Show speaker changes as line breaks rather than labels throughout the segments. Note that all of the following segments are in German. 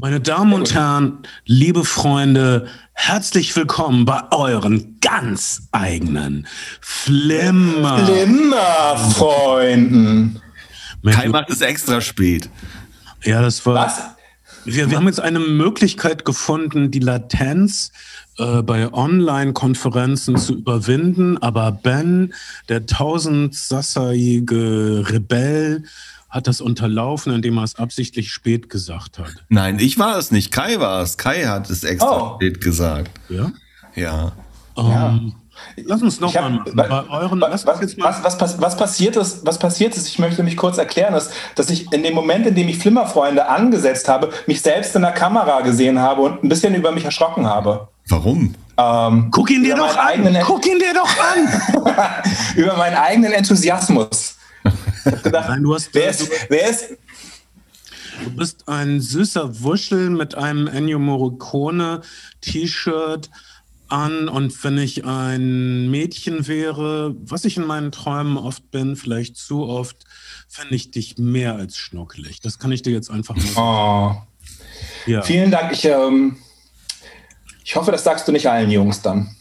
Meine Damen und Herren, liebe Freunde, herzlich willkommen bei euren ganz eigenen Flimmer.
Flimmer-Freunden.
Kai macht es extra spät.
Ja, das war.
Was?
Wir, wir haben jetzt eine Möglichkeit gefunden, die Latenz äh, bei Online-Konferenzen zu überwinden. Aber Ben, der tausendsassayige Rebell, hat das unterlaufen, indem er es absichtlich spät gesagt hat.
Nein, ich war es nicht. Kai war es. Kai hat es extra
Oh.
spät gesagt.
Ja?
Ja.
Ähm, Lass uns noch
Ich hab-
mal machen. euren,
Was, was,
uns jetzt mal
was, was, pass- was passiert ist, was passiert ist, ich möchte mich kurz erklären, ist, dass ich in dem Moment, in dem ich Flimmerfreunde angesetzt habe, mich selbst in der Kamera gesehen habe und ein bisschen über mich erschrocken habe.
Warum?
Ähm,
Guck ihn dir doch an! Guck ihn dir doch an!
über meinen eigenen Enthusiasmus. Gedacht,
Nein, du hast-
wer, ist, wer ist,
Du bist ein süßer Wuschel mit einem Ennio Morricone T-Shirt an und wenn ich ein Mädchen wäre, was ich in meinen Träumen oft bin, vielleicht zu oft, fände ich dich mehr als schnuckelig. Das kann ich dir jetzt einfach mal sagen.
oh,
Ja.
vielen Dank. Ich, ähm, ich hoffe, das sagst du nicht allen Jungs dann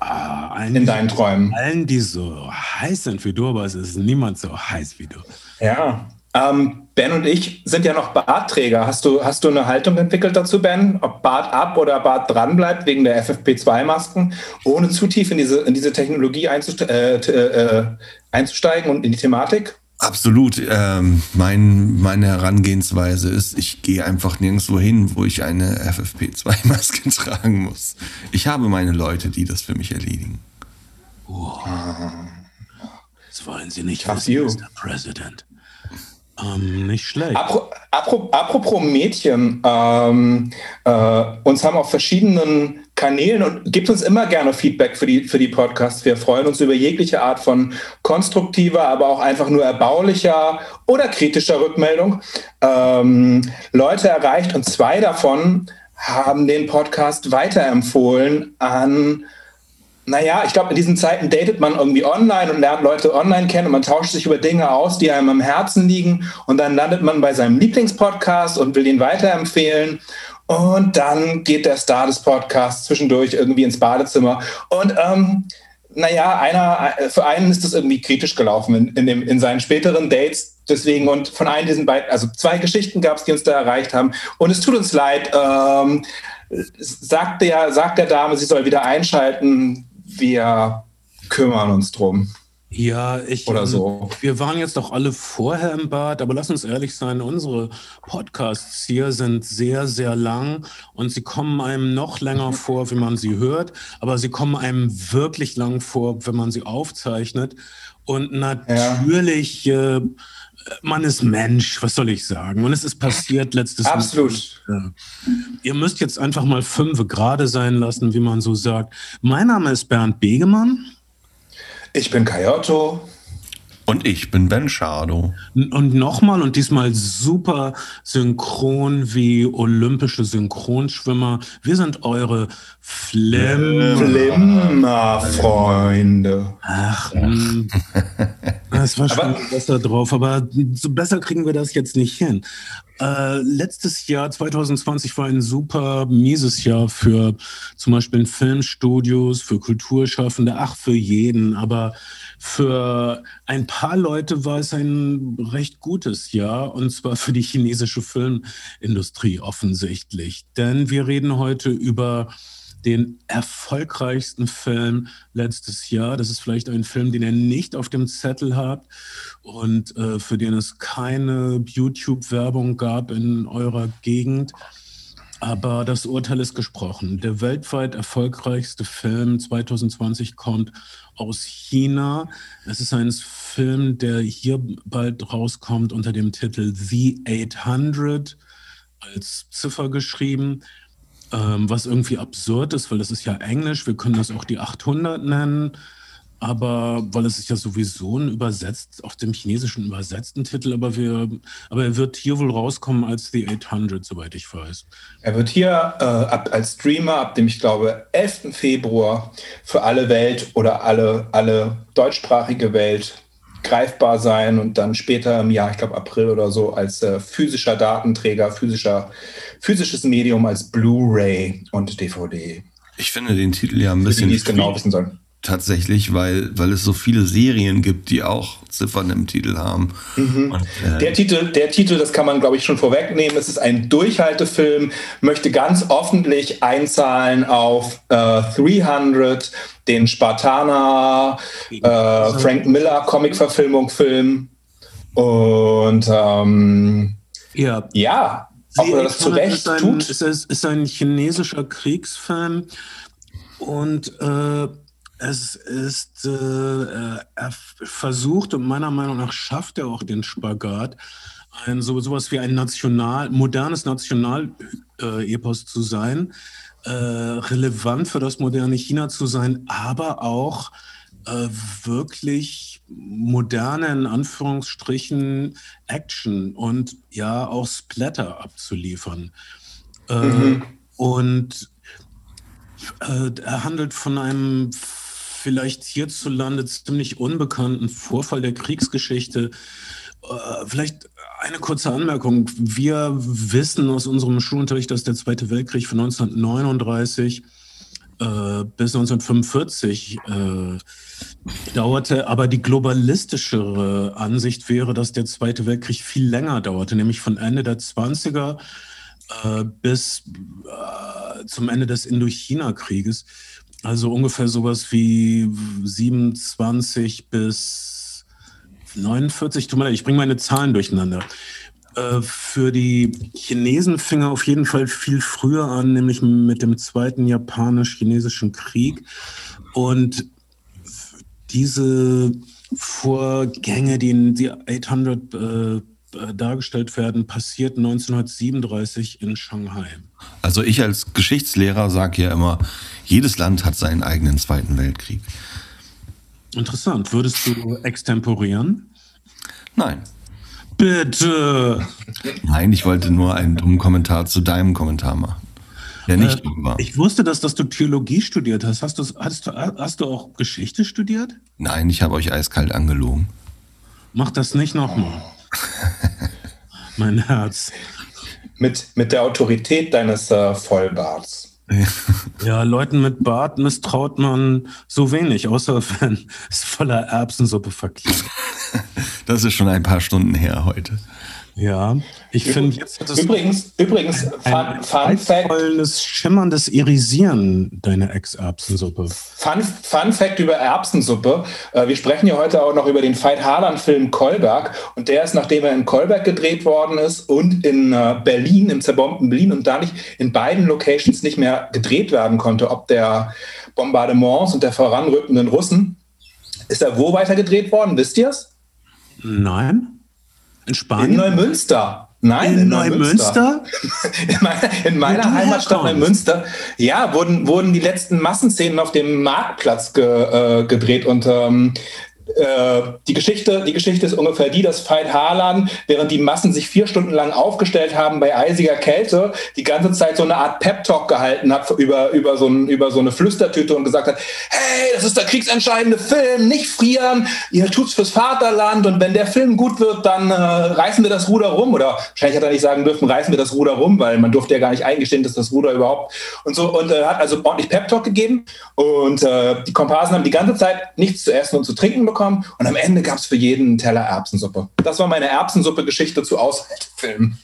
Ah,
in deinen Träumen.
allen, die so heiß sind wie du, aber es ist niemand so heiß wie du.
Ja. Ähm, ben und ich sind ja noch Bartträger. Hast du, hast du eine Haltung entwickelt dazu, Ben? Ob Bart ab oder Bart dran bleibt wegen der FFP2-Masken, ohne zu tief in diese, in diese Technologie einzust äh, t- äh, einzusteigen und in die Thematik?
Absolut. Ähm, mein, meine Herangehensweise ist, ich gehe einfach nirgendwo hin, wo ich eine FFP2-Maske tragen muss. Ich habe meine Leute, die das für mich erledigen.
Das wollen sie nicht wissen. Mr. President. Ähm, nicht schlecht.
Apro apro apropos Mädchen, ähm, äh, uns haben auf verschiedenen Kanälen und gibt uns immer gerne Feedback für die, für die Podcasts. Wir freuen uns über jegliche Art von konstruktiver, aber auch einfach nur erbaulicher oder kritischer Rückmeldung. Ähm, Leute erreicht und zwei davon haben den Podcast weiterempfohlen an naja, ich glaube, in diesen Zeiten datet man irgendwie online und lernt Leute online kennen und man tauscht sich über Dinge aus, die einem am Herzen liegen. Und dann landet man bei seinem Lieblingspodcast und will ihn weiterempfehlen. Und dann geht der Star des Podcasts zwischendurch irgendwie ins Badezimmer. Und ähm, naja, einer, für einen ist das irgendwie kritisch gelaufen in, in, dem, in seinen späteren Dates. Deswegen, und von einem diesen beiden, also zwei Geschichten gab es, die uns da erreicht haben. Und es tut uns leid. Ähm, sagt, der, sagt der Dame, sie soll wieder einschalten. Wir kümmern uns drum.
Ja, ich.
Oder so.
Wir waren jetzt doch alle vorher im Bad, aber lass uns ehrlich sein, unsere Podcasts hier sind sehr, sehr lang und sie kommen einem noch länger vor, wenn man sie hört, aber sie kommen einem wirklich lang vor, wenn man sie aufzeichnet. Und natürlich, äh, man ist Mensch, was soll ich sagen? Und es ist passiert letztes Mal.
Absolut.
Ja. Ihr müsst jetzt einfach mal fünf gerade sein lassen, wie man so sagt. Mein Name ist Bernd Begemann.
Ich bin Kayotto.
Und ich bin Ben Schardo.
Und nochmal und diesmal super synchron wie olympische Synchronschwimmer. Wir sind eure Flim.
Flimmerfreunde.
Ach, hm. das war schon
Aber-
besser drauf, aber so besser kriegen wir das jetzt nicht hin. Äh, letztes Jahr, 2020, war ein super mieses Jahr für zum Beispiel Filmstudios, für Kulturschaffende, ach, für jeden. Aber für ein paar Leute war es ein recht gutes Jahr, und zwar für die chinesische Filmindustrie offensichtlich. Denn wir reden heute über den erfolgreichsten Film letztes Jahr. Das ist vielleicht ein Film, den ihr nicht auf dem Zettel habt und äh, für den es keine YouTube-Werbung gab in eurer Gegend. Aber das Urteil ist gesprochen. Der weltweit erfolgreichste Film 2020 kommt aus China. Es ist ein Film, der hier bald rauskommt unter dem Titel The 800 als Ziffer geschrieben ähm, was irgendwie absurd ist, weil das ist ja Englisch. Wir können das auch die 800 nennen. Aber weil es ist ja sowieso ein übersetzt, auf dem chinesischen übersetzten Titel, aber wir, aber er wird hier wohl rauskommen als The 800, soweit ich weiß.
Er wird hier äh, ab, als Streamer ab dem, ich glaube, 11. Februar für alle Welt oder alle, alle deutschsprachige Welt greifbar sein und dann später im Jahr, ich glaube April oder so, als äh, physischer Datenträger, physischer, physisches Medium als Blu-ray und DVD.
Ich finde den Titel ja ein bisschen.
Die, die es genau wissen sollen
tatsächlich, weil, weil es so viele Serien gibt, die auch Ziffern im Titel haben.
Mhm. Und, äh der, Titel, der Titel, das kann man, glaube ich, schon vorwegnehmen, es ist ein Durchhaltefilm, möchte ganz offentlich einzahlen auf äh, 300, den Spartaner, äh, Frank Miller Comic-Verfilmung-Film. Und ähm, ja. ja,
ob er das zu Recht tut. Ist, ein, ist ein chinesischer Kriegsfilm und äh, es ist, äh, er versucht und meiner Meinung nach schafft er auch den Spagat, ein so sowas wie ein national, modernes National-Epos zu sein, äh, relevant für das moderne China zu sein, aber auch äh, wirklich moderne, in Anführungsstrichen, Action und ja auch Splatter abzuliefern. Äh, mhm. Und äh, er handelt von einem vielleicht hierzulande ziemlich unbekannten Vorfall der Kriegsgeschichte. Äh, vielleicht eine kurze Anmerkung. Wir wissen aus unserem Schulunterricht, dass der Zweite Weltkrieg von 1939 äh, bis 1945 äh, dauerte, aber die globalistischere Ansicht wäre, dass der Zweite Weltkrieg viel länger dauerte, nämlich von Ende der 20er äh, bis äh, zum Ende des Indochina-Krieges. Also ungefähr sowas wie 27 bis 49. Tut mir leid, ich bringe meine Zahlen durcheinander. Äh, für die Chinesen fing er auf jeden Fall viel früher an, nämlich mit dem zweiten japanisch-chinesischen Krieg. Und diese Vorgänge, die in die 800 äh, dargestellt werden, passierten 1937 in Shanghai.
Also ich als Geschichtslehrer sage ja immer, jedes Land hat seinen eigenen Zweiten Weltkrieg.
Interessant. Würdest du extemporieren?
Nein.
Bitte.
Nein, ich wollte nur einen dummen Kommentar zu deinem Kommentar machen. Der nicht äh,
war. Ich wusste, dass, dass du Theologie studiert hast. Hast du, hast, du, hast du auch Geschichte studiert?
Nein, ich habe euch eiskalt angelogen.
Mach das nicht nochmal. Mein Herz.
Mit, mit der Autorität deines äh, Vollbarts.
Ja, Leuten mit Bart misstraut man so wenig, außer wenn es voller Erbsensuppe verklebt.
Das ist schon ein paar Stunden her heute.
Ja, ich finde jetzt
hat es übrigens, übrigens
ein, Fun, schimmerndes Irisieren deiner Ex-Erbsensuppe.
Fun, Fun Fact über Erbsensuppe: äh, Wir sprechen ja heute auch noch über den Veit Harlan-Film Kolberg und der ist, nachdem er in Kolberg gedreht worden ist und in äh, Berlin, im zerbombten Berlin und da nicht in beiden Locations nicht mehr gedreht werden konnte, ob der Bombardements und der voranrückenden Russen, ist er wo weiter gedreht worden? Wisst ihr es?
Nein. In Spanien?
In Neumünster. Nein,
in, in Neumünster?
in meiner, in meiner Heimatstadt Neumünster, ja, wurden, wurden die letzten Massenszenen auf dem Marktplatz ge, äh, gedreht und ähm, äh, die, Geschichte, die Geschichte ist ungefähr die, dass Veit Harlan, während die Massen sich vier Stunden lang aufgestellt haben bei eisiger Kälte, die ganze Zeit so eine Art Pep-Talk gehalten hat über, über, so ein, über so eine Flüstertüte und gesagt hat, hey, das ist der kriegsentscheidende Film, nicht frieren, ihr tut's fürs Vaterland und wenn der Film gut wird, dann äh, reißen wir das Ruder rum. Oder wahrscheinlich hat er nicht sagen dürfen, reißen wir das Ruder rum, weil man durfte ja gar nicht eingestehen, dass das Ruder überhaupt und so und äh, hat also ordentlich Pep-Talk gegeben und äh, die Komparsen haben die ganze Zeit nichts zu essen und zu trinken bekommen bekommen und am Ende gab es für jeden einen Teller Erbsensuppe. Das war meine Erbsensuppe-Geschichte zu Aushaltefilmen.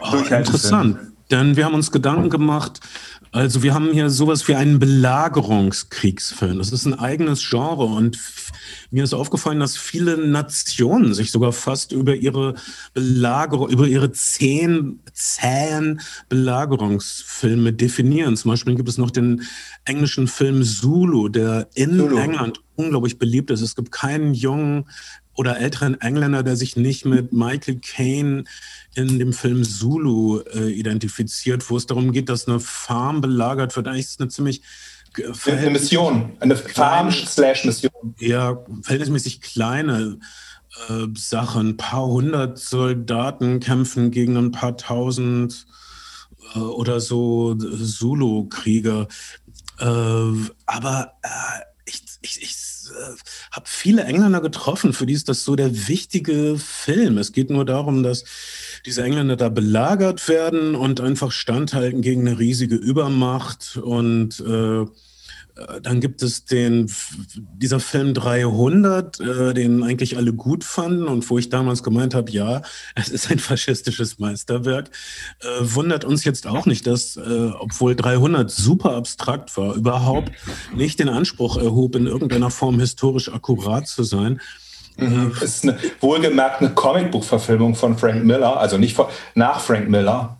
Oh, interessant. Denn wir haben uns Gedanken gemacht, also wir haben hier sowas wie einen Belagerungskriegsfilm. Das ist ein eigenes Genre und mir ist aufgefallen, dass viele Nationen sich sogar fast über ihre Belagerung, über ihre zehn, zähen Belagerungsfilme definieren. Zum Beispiel gibt es noch den englischen Film Zulu, der in Zulu. England unglaublich beliebt ist. Es gibt keinen jungen oder älteren Engländer, der sich nicht mit Michael Caine in dem Film Zulu äh, identifiziert, wo es darum geht, dass eine Farm belagert wird. Eigentlich ist es eine ziemlich
eine Mission, eine Farm-Slash-Mission.
Ja, verhältnismäßig kleine äh, Sache. Ein paar hundert Soldaten kämpfen gegen ein paar tausend äh, oder so Zulu-Krieger. Äh, aber äh, ich, ich, ich äh, habe viele Engländer getroffen, für die ist das so der wichtige Film. Es geht nur darum, dass diese Engländer da belagert werden und einfach standhalten gegen eine riesige Übermacht und äh, äh, dann gibt es den, dieser Film 300, äh, den eigentlich alle gut fanden und wo ich damals gemeint habe, ja, es ist ein faschistisches Meisterwerk. Äh, wundert uns jetzt auch nicht, dass, äh, obwohl 300 super abstrakt war, überhaupt nicht den Anspruch erhob, in irgendeiner Form historisch akkurat zu sein.
Mhm. Ist eine wohlgemerkt eine Comicbuchverfilmung von Frank Miller, also nicht von, nach Frank Miller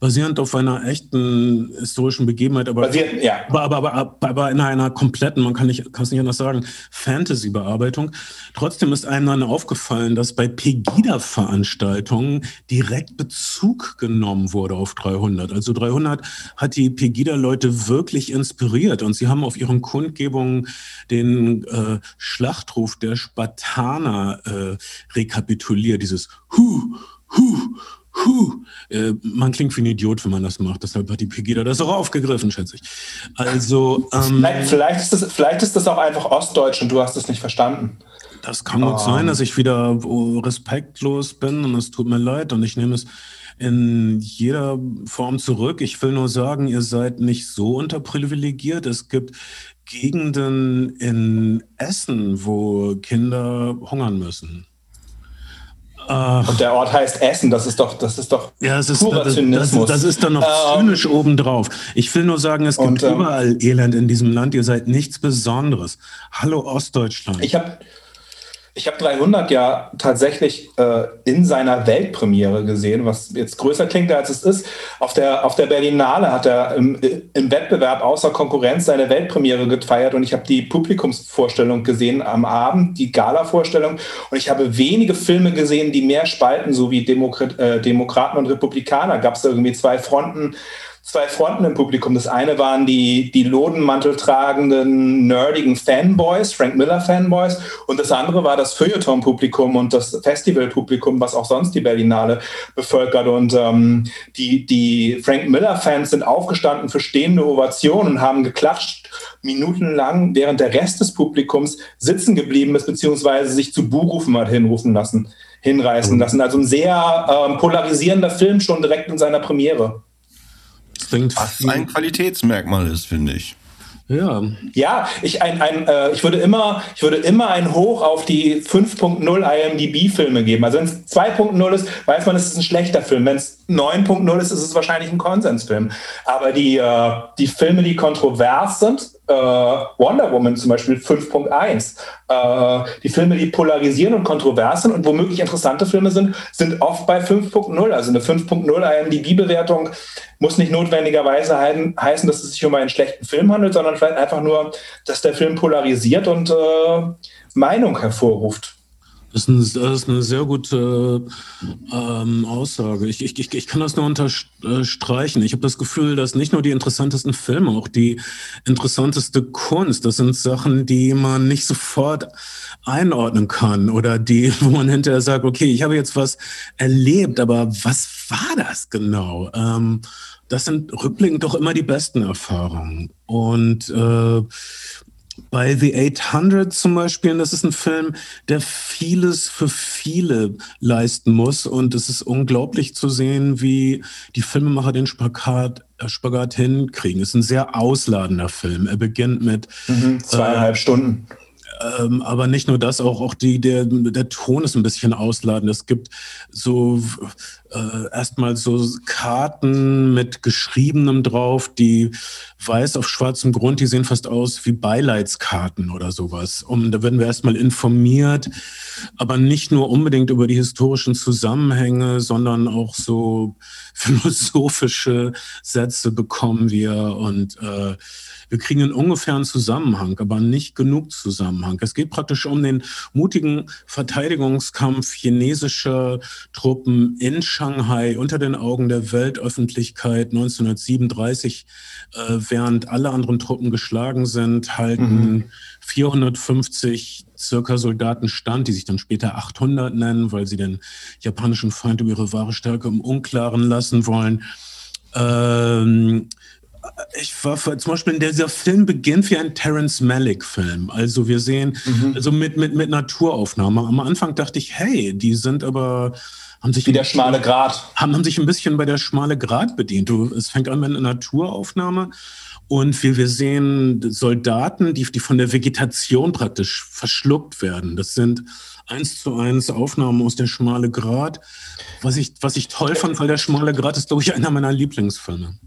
basierend auf einer echten historischen Begebenheit, aber, Basiert, ja. aber, aber, aber, aber in einer kompletten, man kann nicht, es nicht anders sagen, Fantasy-Bearbeitung. Trotzdem ist einem dann aufgefallen, dass bei Pegida-Veranstaltungen direkt Bezug genommen wurde auf 300. Also 300 hat die Pegida-Leute wirklich inspiriert und sie haben auf ihren Kundgebungen den äh, Schlachtruf der Spartaner äh, rekapituliert, dieses Hu, Hu, Huh, äh, man klingt wie ein Idiot, wenn man das macht. Deshalb hat die Pegida das auch aufgegriffen, schätze ich. Also
ähm, vielleicht, vielleicht, ist das, vielleicht ist das auch einfach Ostdeutsch und du hast es nicht verstanden.
Das kann gut um. sein, ähm. dass ich wieder respektlos bin und es tut mir leid und ich nehme es in jeder Form zurück. Ich will nur sagen, ihr seid nicht so unterprivilegiert. Es gibt Gegenden in Essen, wo Kinder hungern müssen.
Ach. Und der Ort heißt Essen, das ist doch, das ist doch
ja, das ist, purer das, Zynismus. Das, das, ist dann noch ähm, zynisch obendrauf. Ich will nur sagen, es gibt ähm, überall Elend in diesem Land. Ihr seid nichts Besonderes. Hallo Ostdeutschland.
Ich habe ich habe 300 ja tatsächlich äh, in seiner Weltpremiere gesehen, was jetzt größer klingt, als es ist. Auf der, auf der Berlinale hat er im, im Wettbewerb außer Konkurrenz seine Weltpremiere gefeiert und ich habe die Publikumsvorstellung gesehen am Abend, die Gala-Vorstellung. Und ich habe wenige Filme gesehen, die mehr spalten, so wie Demokrat, äh, Demokraten und Republikaner. Gab es irgendwie zwei Fronten zwei Fronten im Publikum. Das eine waren die, die Lodenmantel tragenden, nerdigen Fanboys, Frank Miller Fanboys. Und das andere war das Feuilleton-Publikum und das Festival-Publikum, was auch sonst die Berlinale bevölkert. Und ähm, die, die Frank Miller-Fans sind aufgestanden für stehende Ovationen und haben geklatscht minutenlang, während der Rest des Publikums sitzen geblieben ist, beziehungsweise sich zu Buhrufen hat hinrufen lassen, hinreißen lassen. Also ein sehr ähm, polarisierender Film schon direkt in seiner Premiere.
Was ein Qualitätsmerkmal ist, finde ich.
Ja. Ja, ich, ein, ein, äh, ich, würde immer, ich würde immer ein Hoch auf die 5.0 IMDb-Filme geben. Also wenn es 2.0 ist, weiß man, es ist ein schlechter Film. Wenn es 9.0 ist, ist es wahrscheinlich ein Konsensfilm. Aber die, äh, die Filme, die kontrovers sind, äh, Wonder Woman zum Beispiel 5.1. Äh, die Filme, die polarisieren und kontrovers sind und womöglich interessante Filme sind, sind oft bei 5.0. Also eine 5.0 IMDb-Bewertung muss nicht notwendigerweise heißen, dass es sich um einen schlechten Film handelt, sondern vielleicht einfach nur, dass der Film polarisiert und äh, Meinung hervorruft.
Das ist, eine, das ist eine sehr gute ähm, Aussage. Ich, ich, ich kann das nur unterstreichen. Ich habe das Gefühl, dass nicht nur die interessantesten Filme, auch die interessanteste Kunst, das sind Sachen, die man nicht sofort einordnen kann oder die, wo man hinterher sagt, okay, ich habe jetzt was erlebt, aber was war das genau? Ähm, das sind rückblickend doch immer die besten Erfahrungen. Und äh, bei The 800 zum Beispiel, das ist ein Film, der vieles für viele leisten muss. Und es ist unglaublich zu sehen, wie die Filmemacher den Spagat, äh, Spagat hinkriegen. Es ist ein sehr ausladender Film. Er beginnt mit
mhm, zweieinhalb äh, Stunden.
Ähm, aber nicht nur das, auch, auch die, der, der Ton ist ein bisschen ausladend. Es gibt so äh, erstmal so Karten mit geschriebenem drauf, die weiß auf schwarzem Grund, die sehen fast aus wie Beileidskarten oder sowas. Und da werden wir erstmal informiert, aber nicht nur unbedingt über die historischen Zusammenhänge, sondern auch so philosophische Sätze bekommen wir und äh, wir kriegen einen ungefähren Zusammenhang, aber nicht genug Zusammenhang. Es geht praktisch um den mutigen Verteidigungskampf chinesischer Truppen in Shanghai unter den Augen der Weltöffentlichkeit 1937, äh, während alle anderen Truppen geschlagen sind, halten mhm. 450 circa Soldaten stand, die sich dann später 800 nennen, weil sie den japanischen Feind über ihre wahre Stärke im Unklaren lassen wollen. Ähm, Ich war zum Beispiel, dieser Film beginnt wie ein Terence Malick-Film. Also wir sehen, mhm. also mit, mit, mit Naturaufnahme. Am Anfang dachte ich, hey, die sind aber haben sich
wie der schmale Grat
haben, haben sich ein bisschen bei der schmale Grat bedient. Du, es fängt an mit einer Naturaufnahme und wir, wir sehen Soldaten, die, die von der Vegetation praktisch verschluckt werden. Das sind eins zu eins Aufnahmen aus der Schmale Grat. Was ich, was ich toll fand, weil der Schmale Grat ist, glaube ich, einer meiner Lieblingsfilme.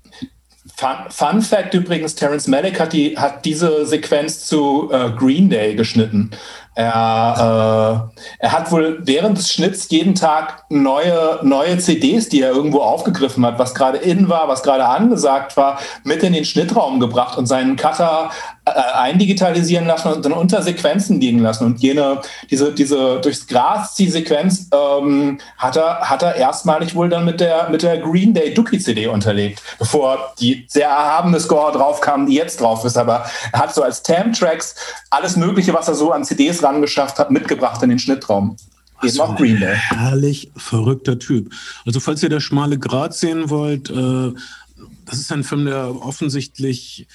Fun, Fun, Fact übrigens, Terence Malick hat, die, hat diese Sequenz zu äh, Green Day geschnitten. Er, äh, er hat wohl während des Schnitts jeden Tag neue, neue CDs, die er irgendwo aufgegriffen hat, was gerade in war, was gerade angesagt war, mit in den Schnittraum gebracht und seinen Cutter eindigitalisieren lassen und dann unter Sequenzen liegen lassen. Und jene, diese, diese durchs Gras die Sequenz ähm, hat, er, hat er erstmalig wohl dann mit der, mit der Green Day Dookie CD unterlegt, bevor die sehr erhabene Score drauf kam, die jetzt drauf ist. Aber er hat so als Tam-Tracks alles Mögliche, was er so an CDs ran geschafft hat, mitgebracht in den Schnittraum.
Eben auch Green Day. Herrlich verrückter Typ. Also falls ihr der schmale Grat sehen wollt, äh, das ist ein Film, der offensichtlich,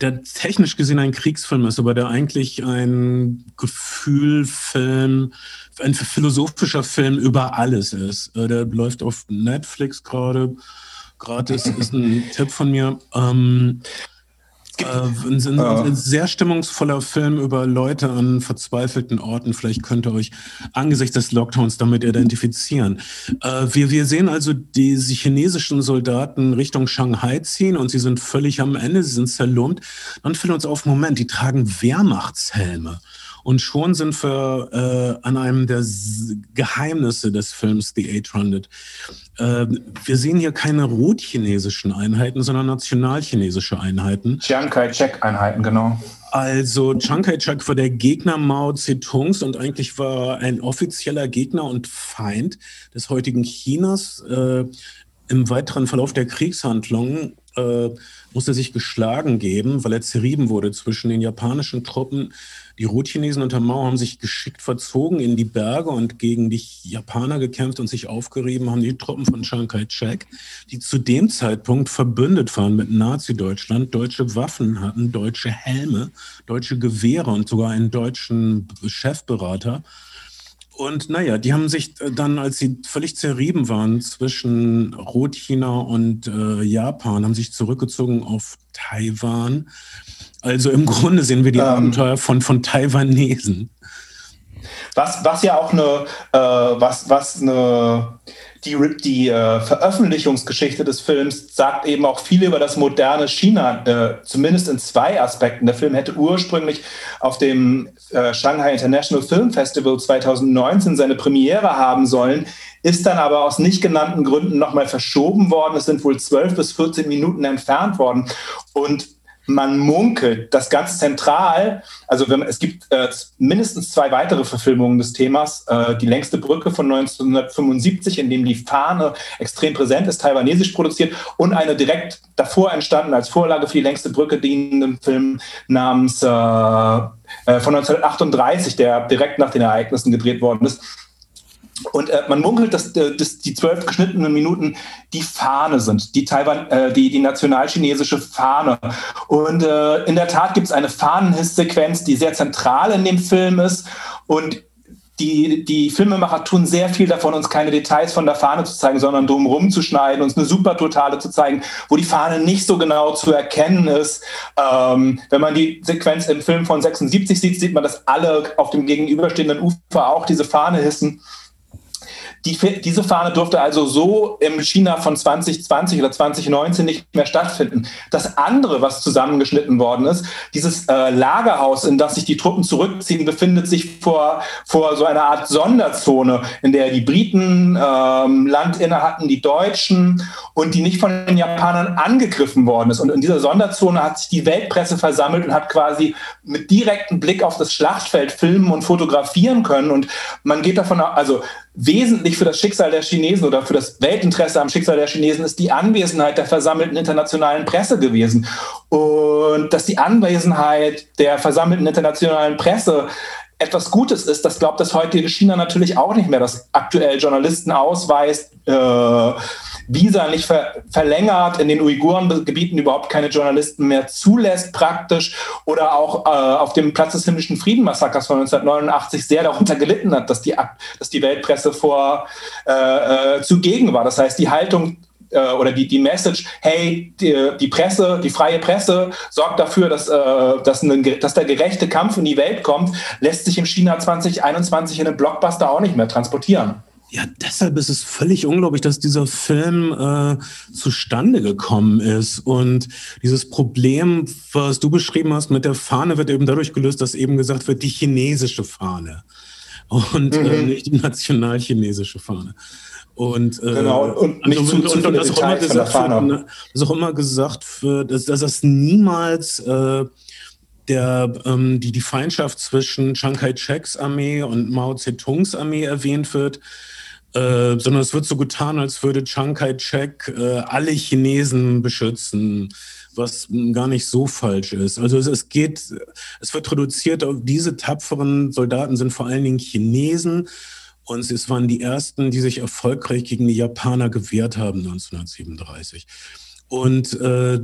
der technisch gesehen ein Kriegsfilm ist, aber der eigentlich ein Gefühlfilm, ein philosophischer Film über alles ist. Äh, der läuft auf Netflix gerade. Gratis ist ein Tipp von mir. Ähm, äh, ein, ein, ein, sehr stimmungsvoller Film über Leute an verzweifelten Orten. Vielleicht könnt ihr euch angesichts des Lockdowns damit identifizieren. Äh, wir, wir sehen also diese chinesischen Soldaten Richtung Shanghai ziehen und sie sind völlig am Ende, sie sind zerlumpt. Dann fällt uns auf, Moment, die tragen Wehrmachtshelme. Und schon sind wir äh, an einem der Geheimnisse des Films The 800. Äh, wir sehen hier keine rotchinesischen Einheiten, sondern nationalchinesische Einheiten.
Chiang Kai-shek-Einheiten, genau.
Also Chiang Kai-shek war der Gegner Mao Zedongs und eigentlich war ein offizieller Gegner und Feind des heutigen Chinas. Äh, Im weiteren Verlauf der Kriegshandlungen äh, musste sich geschlagen geben, weil er zerrieben wurde zwischen den japanischen Truppen die Rotchinesen unter Mao haben sich geschickt verzogen in die Berge und gegen die Japaner gekämpft und sich aufgerieben haben die Truppen von Chiang Kai-shek, die zu dem Zeitpunkt verbündet waren mit Nazi-Deutschland, deutsche Waffen hatten, deutsche Helme, deutsche Gewehre und sogar einen deutschen Chefberater. Und naja, die haben sich dann, als sie völlig zerrieben waren zwischen Rotchina und äh, Japan, haben sich zurückgezogen auf Taiwan also im Grunde sehen wir die ähm, Abenteuer von, von Taiwanesen.
Was, was ja auch eine, äh, was, was eine, die, die äh, Veröffentlichungsgeschichte des Films sagt eben auch viel über das moderne China, äh, zumindest in zwei Aspekten. Der Film hätte ursprünglich auf dem äh, Shanghai International Film Festival 2019 seine Premiere haben sollen, ist dann aber aus nicht genannten Gründen nochmal verschoben worden. Es sind wohl 12 bis 14 Minuten entfernt worden. Und man munkelt, dass ganz zentral, also wenn, es gibt äh, mindestens zwei weitere Verfilmungen des Themas. Äh, die längste Brücke von 1975, in dem die Fahne extrem präsent ist, taiwanesisch produziert, und eine direkt davor entstanden als Vorlage für die längste Brücke dienenden Film namens äh, äh von 1938, der direkt nach den Ereignissen gedreht worden ist. Und äh, man munkelt, dass, äh, dass, die zwölf geschnittenen Minuten die Fahne sind, die Taiwan, äh, die, die nationalchinesische Fahne. Und äh, in der Tat gibt es eine Fahnenhiss-Sequenz, die sehr zentral in dem Film ist. Und die, die Filmemacher tun sehr viel davon, uns keine Details von der Fahne zu zeigen, sondern drumherum zu schneiden, uns eine Supertotale zu zeigen, wo die Fahne nicht so genau zu erkennen ist. Ähm, wenn man die Sequenz im Film von 76 sieht, sieht man, dass alle auf dem gegenüberstehenden Ufer auch diese Fahne hissen. Die, diese Fahne durfte also so im China von 2020 oder 2019 nicht mehr stattfinden. Das andere, was zusammengeschnitten worden ist, dieses äh, Lagerhaus, in das sich die Truppen zurückziehen, befindet sich vor, vor so einer Art Sonderzone, in der die Briten ähm, Land inne hatten, die Deutschen und die nicht von den Japanern angegriffen worden ist. Und in dieser Sonderzone hat sich die Weltpresse versammelt und hat quasi mit direktem Blick auf das Schlachtfeld filmen und fotografieren können. Und man geht davon also wesentlich für das Schicksal der Chinesen oder für das Weltinteresse am Schicksal der Chinesen ist die Anwesenheit der versammelten internationalen Presse gewesen. Und dass die Anwesenheit der versammelten internationalen Presse etwas Gutes ist, das glaubt das heutige China natürlich auch nicht mehr, dass aktuell Journalisten ausweist, äh, Visa nicht ver verlängert, in den Uigurengebieten überhaupt keine Journalisten mehr zulässt praktisch oder auch äh, auf dem Platz des himmlischen Frieden-Massakers von 1989 sehr darunter gelitten hat, dass die, dass die Weltpresse vor äh, äh, zugegen war. Das heißt, die Haltung äh, oder die, die Message, hey, die, die, Presse, die freie Presse sorgt dafür, dass, äh, dass, eine, dass der gerechte Kampf in die Welt kommt, lässt sich im China 2021 in einem Blockbuster auch nicht mehr transportieren.
Ja, deshalb ist es völlig unglaublich, dass dieser Film äh, zustande gekommen ist. Und dieses Problem, was du beschrieben hast mit der Fahne, wird eben dadurch gelöst, dass eben gesagt wird, die chinesische Fahne und äh, mhm. äh, nicht die nationalchinesische Fahne. Und, äh, genau, und, nicht also, zu, und, zu und das, auch immer gesagt wird, ne, das auch immer gesagt wird, dass, dass das niemals äh, der, ähm, die, die Feindschaft zwischen Chiang Kai-sheks Armee und Mao Zedongs Armee erwähnt wird, äh, sondern es wird so getan, als würde Chiang Kai-shek äh, alle Chinesen beschützen, was gar nicht so falsch ist. Also es, es, geht, es wird reduziert auf diese tapferen Soldaten sind vor allen Dingen Chinesen und es waren die ersten, die sich erfolgreich gegen die Japaner gewehrt haben 1937. Und äh,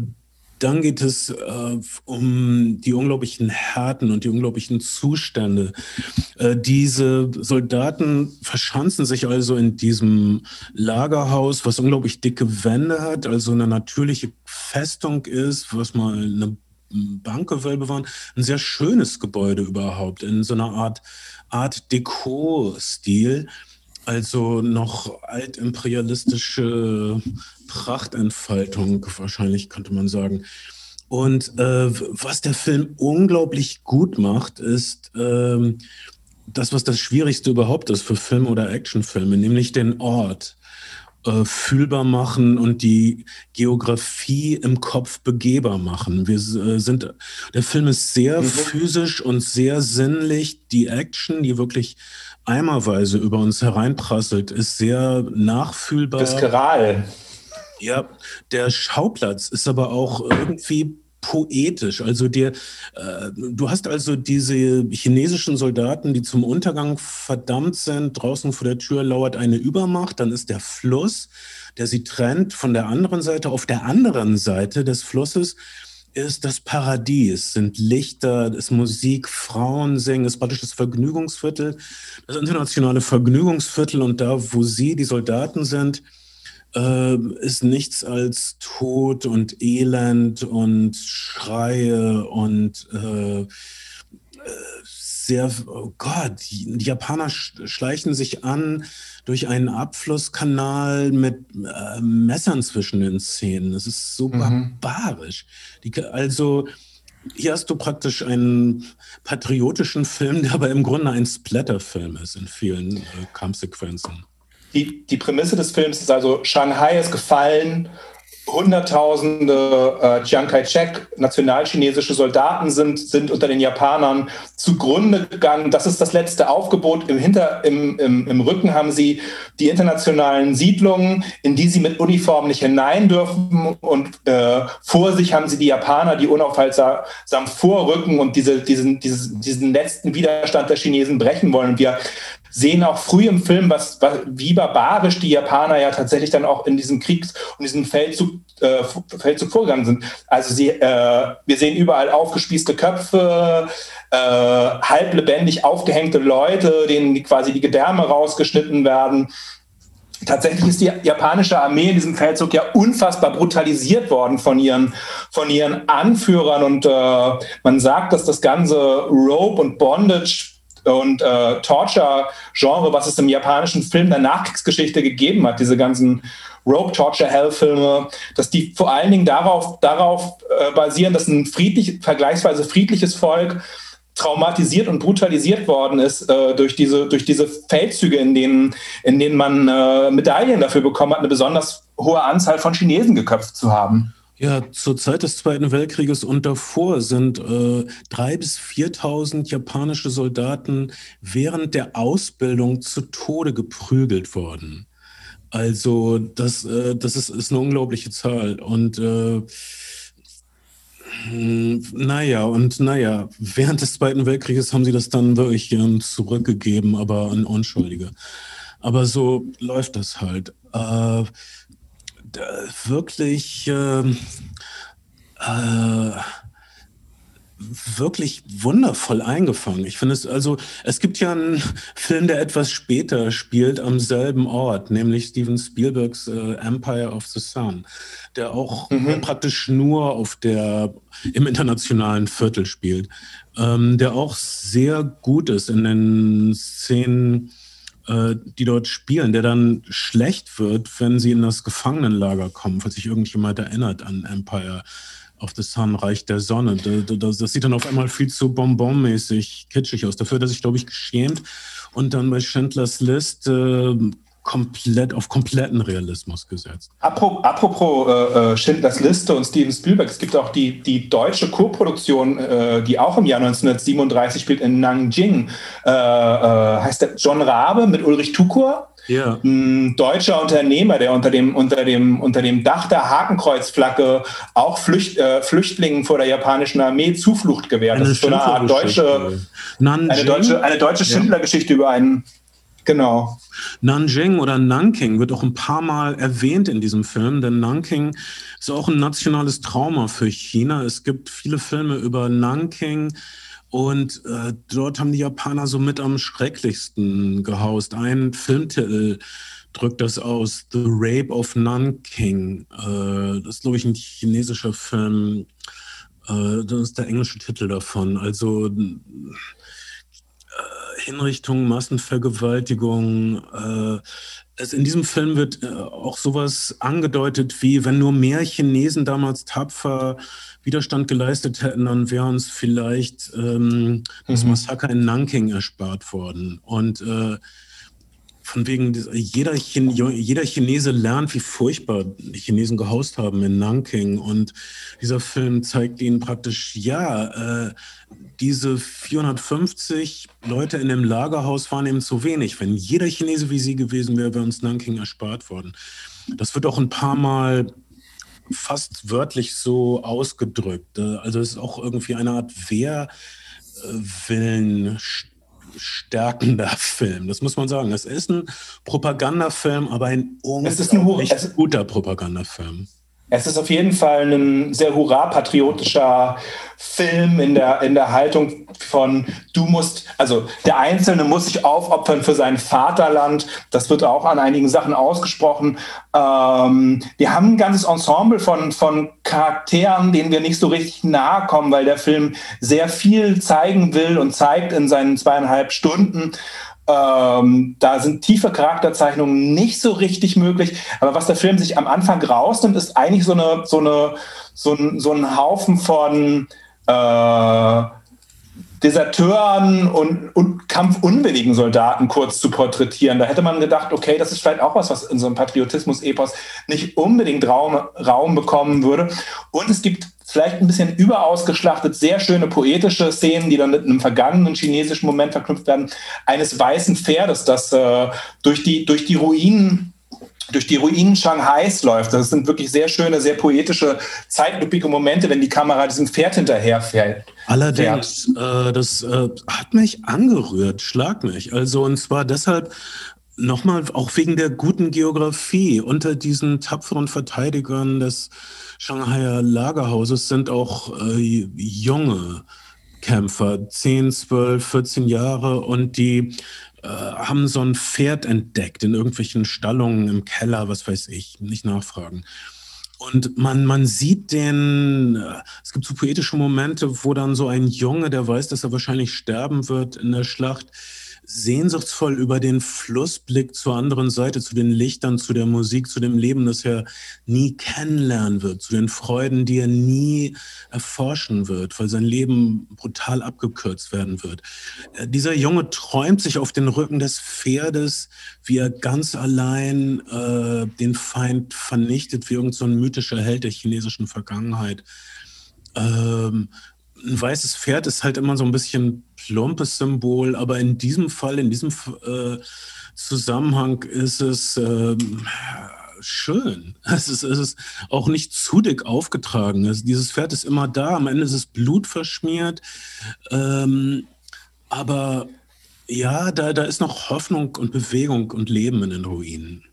dann geht es äh, um die unglaublichen Härten und die unglaublichen Zustände. Äh, diese Soldaten verschanzen sich also in diesem Lagerhaus, was unglaublich dicke Wände hat, also eine natürliche Festung ist, was mal eine Bankgewölbe waren. Ein sehr schönes Gebäude überhaupt, in so einer Art Art Deco-Stil. Also noch altimperialistische Prachtentfaltung, wahrscheinlich könnte man sagen. Und äh, was der Film unglaublich gut macht, ist äh, das, was das Schwierigste überhaupt ist für Film- oder Actionfilme, nämlich den Ort äh, fühlbar machen und die Geografie im Kopf begehbar machen. Wir äh, sind, der Film ist sehr mhm. physisch und sehr sinnlich. Die Action, die wirklich eimerweise über uns hereinprasselt, ist sehr nachfühlbar.
Viskaral.
Ja, der Schauplatz ist aber auch irgendwie poetisch. Also dir, äh, du hast also diese chinesischen Soldaten, die zum Untergang verdammt sind. Draußen vor der Tür lauert eine Übermacht. Dann ist der Fluss, der sie trennt von der anderen Seite. Auf der anderen Seite des Flusses ist das Paradies, sind Lichter, ist Musik, Frauen singen, ist praktisch das Vergnügungsviertel, das internationale Vergnügungsviertel. Und da, wo sie, die Soldaten sind, äh, ist nichts als Tod und Elend und Schreie und äh, äh sehr, oh Gott, die Japaner schleichen sich an durch einen Abflusskanal mit äh, Messern zwischen den Zähnen. Das ist so mhm. barbarisch. Die, also hier hast du praktisch einen patriotischen Film, der aber im Grunde ein Splatterfilm ist in vielen äh, Kampfsequenzen
die, die Prämisse des Films ist also, Shanghai ist gefallen, Hunderttausende äh, Chiang Kai-shek, nationalchinesische Soldaten sind, sind unter den Japanern zugrunde gegangen. Das ist das letzte Aufgebot. Im, Hinter, im, im, Im Rücken haben sie die internationalen Siedlungen, in die sie mit Uniformen nicht hinein dürfen. Und äh, vor sich haben sie die Japaner, die unaufhaltsam vorrücken und diese, diesen, diesen, diesen letzten Widerstand der Chinesen brechen wollen. Und wir sehen auch früh im Film, was, was, wie barbarisch die Japaner ja tatsächlich dann auch in diesem Kriegs- und diesem Feldzug, äh, Feldzug vorgegangen sind. Also sie, äh, wir sehen überall aufgespießte Köpfe, äh, halb lebendig aufgehängte Leute, denen quasi die Gedärme rausgeschnitten werden. Tatsächlich ist die japanische Armee in diesem Feldzug ja unfassbar brutalisiert worden von ihren, von ihren Anführern und äh, man sagt, dass das ganze Rope und Bondage und äh, Torture-Genre, was es im japanischen Film der Nachkriegsgeschichte gegeben hat, diese ganzen Rope-Torture-Hell-Filme, dass die vor allen Dingen darauf, darauf äh, basieren, dass ein friedlich, vergleichsweise friedliches Volk traumatisiert und brutalisiert worden ist äh, durch, diese, durch diese Feldzüge, in denen, in denen man äh, Medaillen dafür bekommen hat, eine besonders hohe Anzahl von Chinesen geköpft zu haben.
Ja, zur Zeit des Zweiten Weltkrieges und davor sind äh, 3.000 bis 4.000 japanische Soldaten während der Ausbildung zu Tode geprügelt worden. Also das, äh, das ist, ist eine unglaubliche Zahl. Und äh, hm, naja, und naja, während des Zweiten Weltkrieges haben sie das dann wirklich ähm, zurückgegeben, aber an Unschuldige. Aber so läuft das halt. Äh, wirklich äh, äh, wirklich wundervoll eingefangen. Ich finde es, also, es gibt ja einen Film, der etwas später spielt am selben Ort, nämlich Steven Spielbergs äh, Empire of the Sun, der auch mhm. praktisch nur auf der, im internationalen Viertel spielt, ähm, der auch sehr gut ist in den Szenen, äh, die dort spielen, der dann schlecht wird, wenn sie in das Gefangenenlager kommen, falls sich irgendjemand erinnert an Empire auf das Zahnreich der Sonne. Das, das, sieht dann auf einmal viel zu bonbonmäßig kitschig aus. Dafür hat er sich, glaube ich, geschämt und dann bei Schindlers List äh, komplett auf kompletten Realismus gesetzt.
Apropos, äh, äh, Schindlers Liste und Steven Spielberg, es gibt auch die, die deutsche Co-Produktion, äh, die auch im Jahr 1937 spielt in Nanjing. Äh, äh, heißt der John Rabe mit Ulrich Tukur ja. ein deutscher Unternehmer, der unter dem, unter dem, unter dem Dach der Hakenkreuzflagge auch Flücht, äh, Flüchtlingen vor der japanischen Armee Zuflucht gewährt. Eine das ist so eine Art deutsche, eine deutsche, eine deutsche Schindlergeschichte ja. über einen Genau.
Nanjing oder Nanking wird auch ein paar Mal erwähnt in diesem Film, denn Nanking ist auch ein nationales Trauma für China. Es gibt viele Filme über Nanking, und äh, dort haben die Japaner so mit am schrecklichsten gehaust. Ein Filmtitel drückt das aus, The Rape of Nanking. Äh, das ist, glaube ich, ein chinesischer Film. Äh, das ist der englische Titel davon. Also äh, Hinrichtung, Massenvergewaltigung. Äh, es, in diesem Film wird äh, auch sowas angedeutet wie, wenn nur mehr Chinesen damals tapfer Widerstand geleistet hätten, dann wäre uns vielleicht ähm, das mhm. Massaker in Nanking erspart worden. Und äh, von wegen, jeder, Chin jeder Chinese lernt, wie furchtbar die Chinesen gehaust haben in Nanking. Und dieser Film zeigt ihnen praktisch, ja, äh, diese 450 Leute in dem Lagerhaus waren eben zu wenig. Wenn jeder Chinese wie sie gewesen wäre, wäre uns Nanking erspart worden. Das wird auch ein paar Mal fast wörtlich so ausgedrückt. Äh, also es ist auch irgendwie eine Art Wehrwillen stärkender Film. Das muss man sagen. Es ist ein Propagandafilm, aber ein unglaublich guter Propagandafilm.
Es ist auf jeden Fall ein sehr hurra-patriotischer Film in der, in der Haltung von, du musst, also der Einzelne muss sich aufopfern für sein Vaterland. Das wird auch an einigen Sachen ausgesprochen. Ähm, wir haben ein ganzes Ensemble von, von Charakteren, denen wir nicht so richtig nahe kommen, weil der Film sehr viel zeigen will und zeigt in seinen zweieinhalb Stunden. Ähm, da sind tiefe Charakterzeichnungen nicht so richtig möglich. Aber was der Film sich am Anfang rausnimmt, ist eigentlich so, eine, so, eine, so, ein, so ein Haufen von äh, Deserteuren und, und kampfunwilligen Soldaten kurz zu porträtieren. Da hätte man gedacht, okay, das ist vielleicht auch was, was in so einem Patriotismus-Epos nicht unbedingt Raum, Raum bekommen würde. Und es gibt vielleicht ein bisschen überausgeschlachtet, sehr schöne poetische Szenen, die dann mit einem vergangenen chinesischen Moment verknüpft werden, eines weißen Pferdes, das äh, durch, die, durch die Ruinen durch die Ruinen Shanghais läuft. Das sind wirklich sehr schöne, sehr poetische, zeitlupige Momente, wenn die Kamera diesem Pferd hinterherfällt.
Allerdings, äh, das äh, hat mich angerührt, schlag mich. Also und zwar deshalb nochmal auch wegen der guten Geografie. Unter diesen tapferen Verteidigern des Shanghaier Lagerhauses sind auch äh, junge Kämpfer, 10, 12, 14 Jahre und die äh, haben so ein Pferd entdeckt in irgendwelchen Stallungen im Keller, was weiß ich, nicht nachfragen. Und man, man sieht den, äh, es gibt so poetische Momente, wo dann so ein Junge, der weiß, dass er wahrscheinlich sterben wird in der Schlacht, sehnsuchtsvoll über den Flussblick zur anderen Seite, zu den Lichtern, zu der Musik, zu dem Leben, das er nie kennenlernen wird, zu den Freuden, die er nie erforschen wird, weil sein Leben brutal abgekürzt werden wird. Äh, dieser Junge träumt sich auf den Rücken des Pferdes, wie er ganz allein äh, den Feind vernichtet, wie irgendein so mythischer Held der chinesischen Vergangenheit. Ähm, ein weißes Pferd ist halt immer so ein bisschen plumpes Symbol, aber in diesem Fall, in diesem äh, Zusammenhang ist es äh, schön. Es ist, es ist auch nicht zu dick aufgetragen. Es, dieses Pferd ist immer da, am Ende ist es blutverschmiert. Ähm, aber ja, da, da ist noch Hoffnung und Bewegung und Leben in den Ruinen.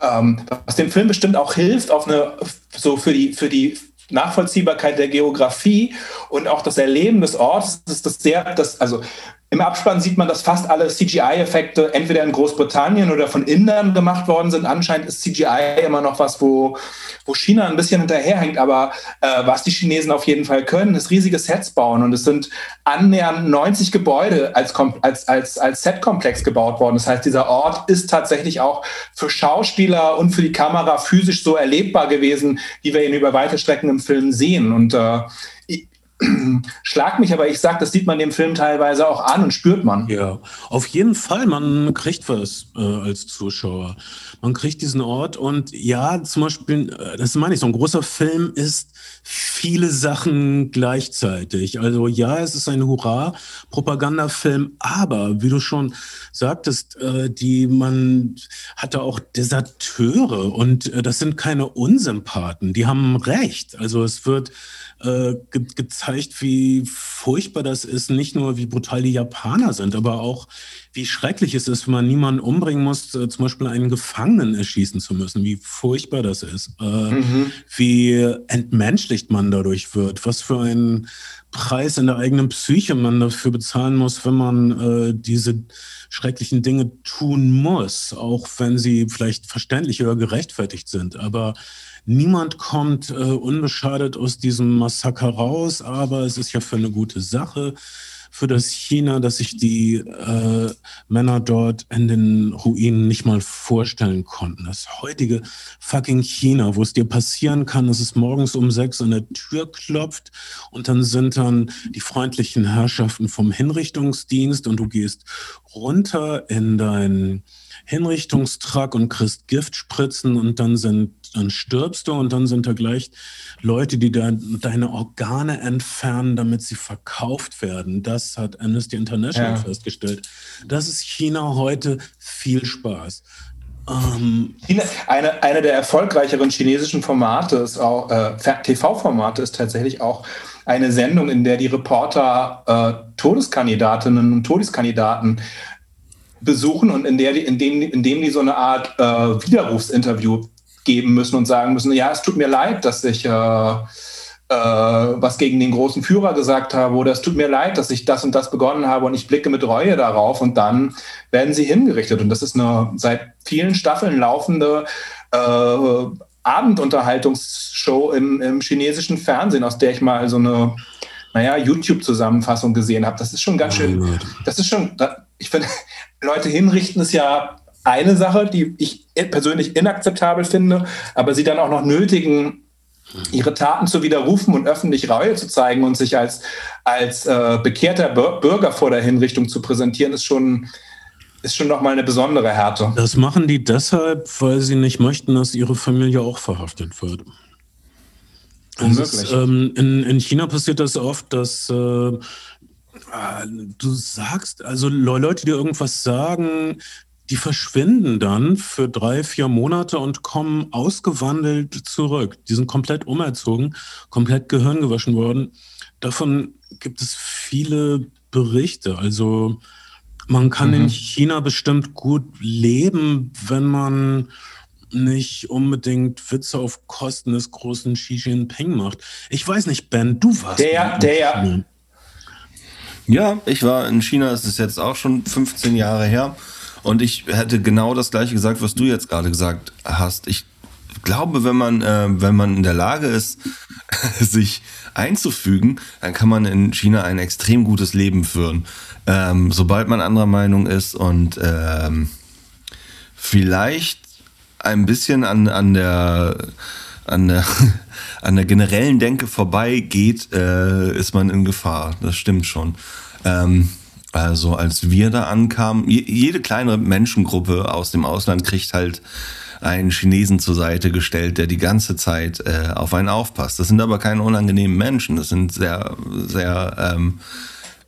ähm, was dem Film bestimmt auch hilft, auf eine, so für die, für die Nachvollziehbarkeit der Geografie und auch das Erleben des Ortes ist das sehr, das, also im Abspann sieht man, dass fast alle CGI-Effekte entweder in Großbritannien oder von Indern gemacht worden sind. Anscheinend ist CGI immer noch was, wo, wo China ein bisschen hinterherhängt. Aber äh, was die Chinesen auf jeden Fall können, ist riesige Sets bauen. Und es sind annähernd 90 Gebäude als, als, als, als Setkomplex gebaut worden. Das heißt, dieser Ort ist tatsächlich auch für Schauspieler und für die Kamera physisch so erlebbar gewesen, wie wir ihn über weite Strecken im Film sehen. Und äh, schlag mich, aber ich sage, das sieht man dem Film teilweise auch an und spürt man.
Ja, auf jeden Fall. Man kriegt was äh, als Zuschauer. Man kriegt diesen Ort und ja, zum Beispiel, äh, das meine ich, so ein großer Film ist viele Sachen gleichzeitig. Also ja, es ist ein Hurra-Propagandafilm, aber wie du schon sagtest, äh, die man hatte auch Deserteure und äh, das sind keine Unsympathen. Die haben recht. Also es wird äh, ge gezeigt, wie furchtbar das ist, nicht nur wie brutal die Japaner sind, aber auch wie schrecklich es ist, wenn man niemanden umbringen muss, äh, zum Beispiel einen Gefangenen erschießen zu müssen, wie furchtbar das ist, äh, mhm. wie entmenschlicht man dadurch wird, was für einen Preis in der eigenen Psyche man dafür bezahlen muss, wenn man äh, diese schrecklichen Dinge tun muss, auch wenn sie vielleicht verständlich oder gerechtfertigt sind. Aber Niemand kommt äh, unbeschadet aus diesem Massaker raus, aber es ist ja für eine gute Sache für das China, dass sich die äh, Männer dort in den Ruinen nicht mal vorstellen konnten. Das heutige fucking China, wo es dir passieren kann, dass es morgens um sechs an der Tür klopft und dann sind dann die freundlichen Herrschaften vom Hinrichtungsdienst und du gehst runter in deinen Hinrichtungstruck und kriegst Giftspritzen und dann sind dann stirbst du und dann sind da gleich Leute, die da deine Organe entfernen, damit sie verkauft werden. Das hat Amnesty International ja. festgestellt. Das ist China heute viel Spaß.
Ähm, eine, eine der erfolgreicheren chinesischen Formate ist auch, äh, TV-Formate ist tatsächlich auch eine Sendung, in der die Reporter äh, Todeskandidatinnen und Todeskandidaten besuchen und in, der in, dem, in dem die so eine Art äh, Widerrufsinterview geben müssen und sagen müssen, ja, es tut mir leid, dass ich äh, äh, was gegen den großen Führer gesagt habe oder es tut mir leid, dass ich das und das begonnen habe und ich blicke mit Reue darauf und dann werden sie hingerichtet. Und das ist eine seit vielen Staffeln laufende äh, Abendunterhaltungsshow im, im chinesischen Fernsehen, aus der ich mal so eine naja, YouTube-Zusammenfassung gesehen habe. Das ist schon ganz oh schön, das ist schon, ich finde, Leute hinrichten ist ja eine Sache, die ich persönlich inakzeptabel finde, aber sie dann auch noch nötigen, ihre Taten zu widerrufen und öffentlich Reue zu zeigen und sich als, als äh, bekehrter Bürger vor der Hinrichtung zu präsentieren, ist schon, ist schon nochmal eine besondere Härte.
Das machen die deshalb, weil sie nicht möchten, dass ihre Familie auch verhaftet wird. Ist, ähm, in, in, China passiert das oft, dass äh, du sagst, also Leute, die irgendwas sagen, die verschwinden dann für drei, vier Monate und kommen ausgewandelt zurück. Die sind komplett umerzogen, komplett gehirngewaschen worden. Davon gibt es viele Berichte. Also man kann mhm. in China bestimmt gut leben, wenn man nicht unbedingt Witze auf Kosten des großen Xi Jinping macht. Ich weiß nicht, Ben, du warst.
Der, der.
Ja, ich war in China, es ist jetzt auch schon 15 Jahre her. Und ich hätte genau das gleiche gesagt, was du jetzt gerade gesagt hast. Ich glaube, wenn man, äh, wenn man in der Lage ist, sich einzufügen, dann kann man in China ein extrem gutes Leben führen. Ähm, sobald man anderer Meinung ist und ähm, vielleicht ein bisschen an, an der an der, an der generellen Denke vorbeigeht, äh, ist man in Gefahr. Das stimmt schon. Ähm, also als wir da ankamen, jede kleine Menschengruppe aus dem Ausland kriegt halt einen Chinesen zur Seite gestellt, der die ganze Zeit äh, auf einen aufpasst. Das sind aber keine unangenehmen Menschen. Das sind sehr, sehr ähm,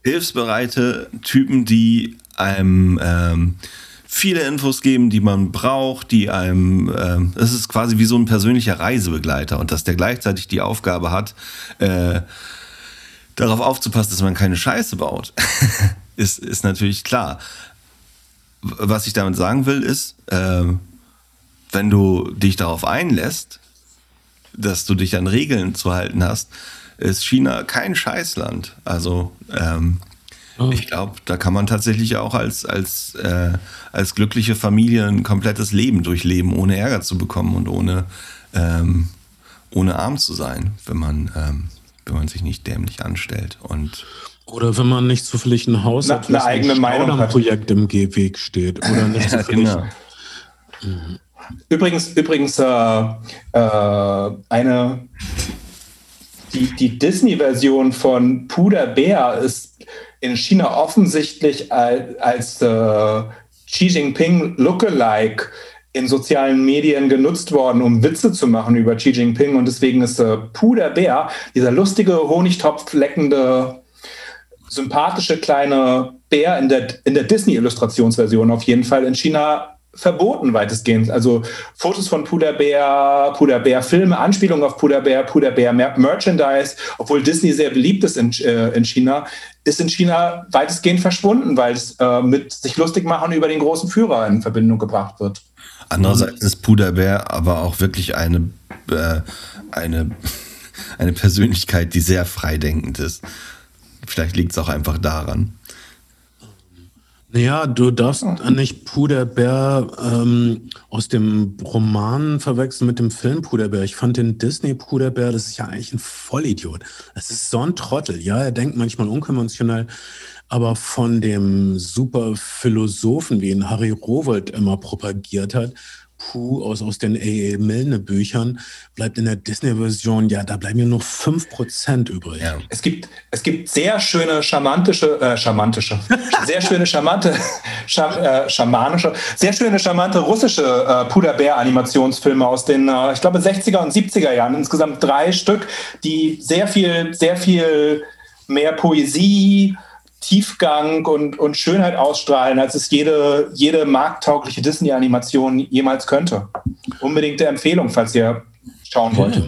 hilfsbereite Typen, die einem ähm, viele Infos geben, die man braucht, die einem, ähm, es ist quasi wie so ein persönlicher Reisebegleiter und dass der gleichzeitig die Aufgabe hat, äh, darauf aufzupassen, dass man keine Scheiße baut. ist, ist natürlich klar. Was ich damit sagen will, ist, äh, wenn du dich darauf einlässt, dass du dich an Regeln zu halten hast, ist China kein Scheißland. Also ähm, oh. ich glaube, da kann man tatsächlich auch als, als, äh, als glückliche Familie ein komplettes Leben durchleben, ohne Ärger zu bekommen und ohne, ähm, ohne arm zu sein, wenn man, ähm, wenn man sich nicht dämlich anstellt. Und
oder wenn man nicht zufällig ein Haus
Na, hat, eine eigene ein Meinung
hat. Projekt im Gehweg steht. Oder nicht ja, zufällig. Genau.
Mhm. Übrigens, übrigens äh, äh, eine die, die Disney-Version von Puder Bär ist in China offensichtlich als, als äh, Xi Jinping Lookalike in sozialen Medien genutzt worden, um Witze zu machen über Xi Jinping. Und deswegen ist äh, Puder Bär, dieser lustige, honigtopfleckende, sympathische kleine Bär in der, in der Disney-Illustrationsversion auf jeden Fall in China verboten weitestgehend. Also Fotos von Puderbär, Puderbär Filme, Anspielungen auf Puderbär, Puderbär Merchandise, obwohl Disney sehr beliebt ist in, äh, in China, ist in China weitestgehend verschwunden, weil es äh, mit sich lustig machen über den großen Führer in Verbindung gebracht wird.
Andererseits ist Puderbär aber auch wirklich eine, äh, eine, eine Persönlichkeit, die sehr freidenkend ist. Vielleicht liegt es auch einfach daran.
Ja, du darfst nicht Puderbär ähm, aus dem Roman verwechseln mit dem Film Puderbär. Ich fand den Disney Puderbär, das ist ja eigentlich ein Vollidiot. Das ist so ein Trottel. Ja, er denkt manchmal unkonventionell, aber von dem super Philosophen, wie ihn Harry Rowold immer propagiert hat, Puh aus, aus den A.E. Milne Büchern bleibt in der Disney-Version, ja, da bleiben ja nur 5% übrig. Ja.
Es, gibt, es gibt sehr schöne, charmantische, äh, charmantische, sehr schöne, charmante, scham, äh, schamanische, sehr schöne, charmante russische äh, Puderbär-Animationsfilme aus den, äh, ich glaube, 60er und 70er Jahren. Insgesamt drei Stück, die sehr viel, sehr viel mehr Poesie, Tiefgang und, und Schönheit ausstrahlen, als es jede, jede markttaugliche Disney-Animation jemals könnte. Unbedingte Empfehlung, falls ihr schauen wollt.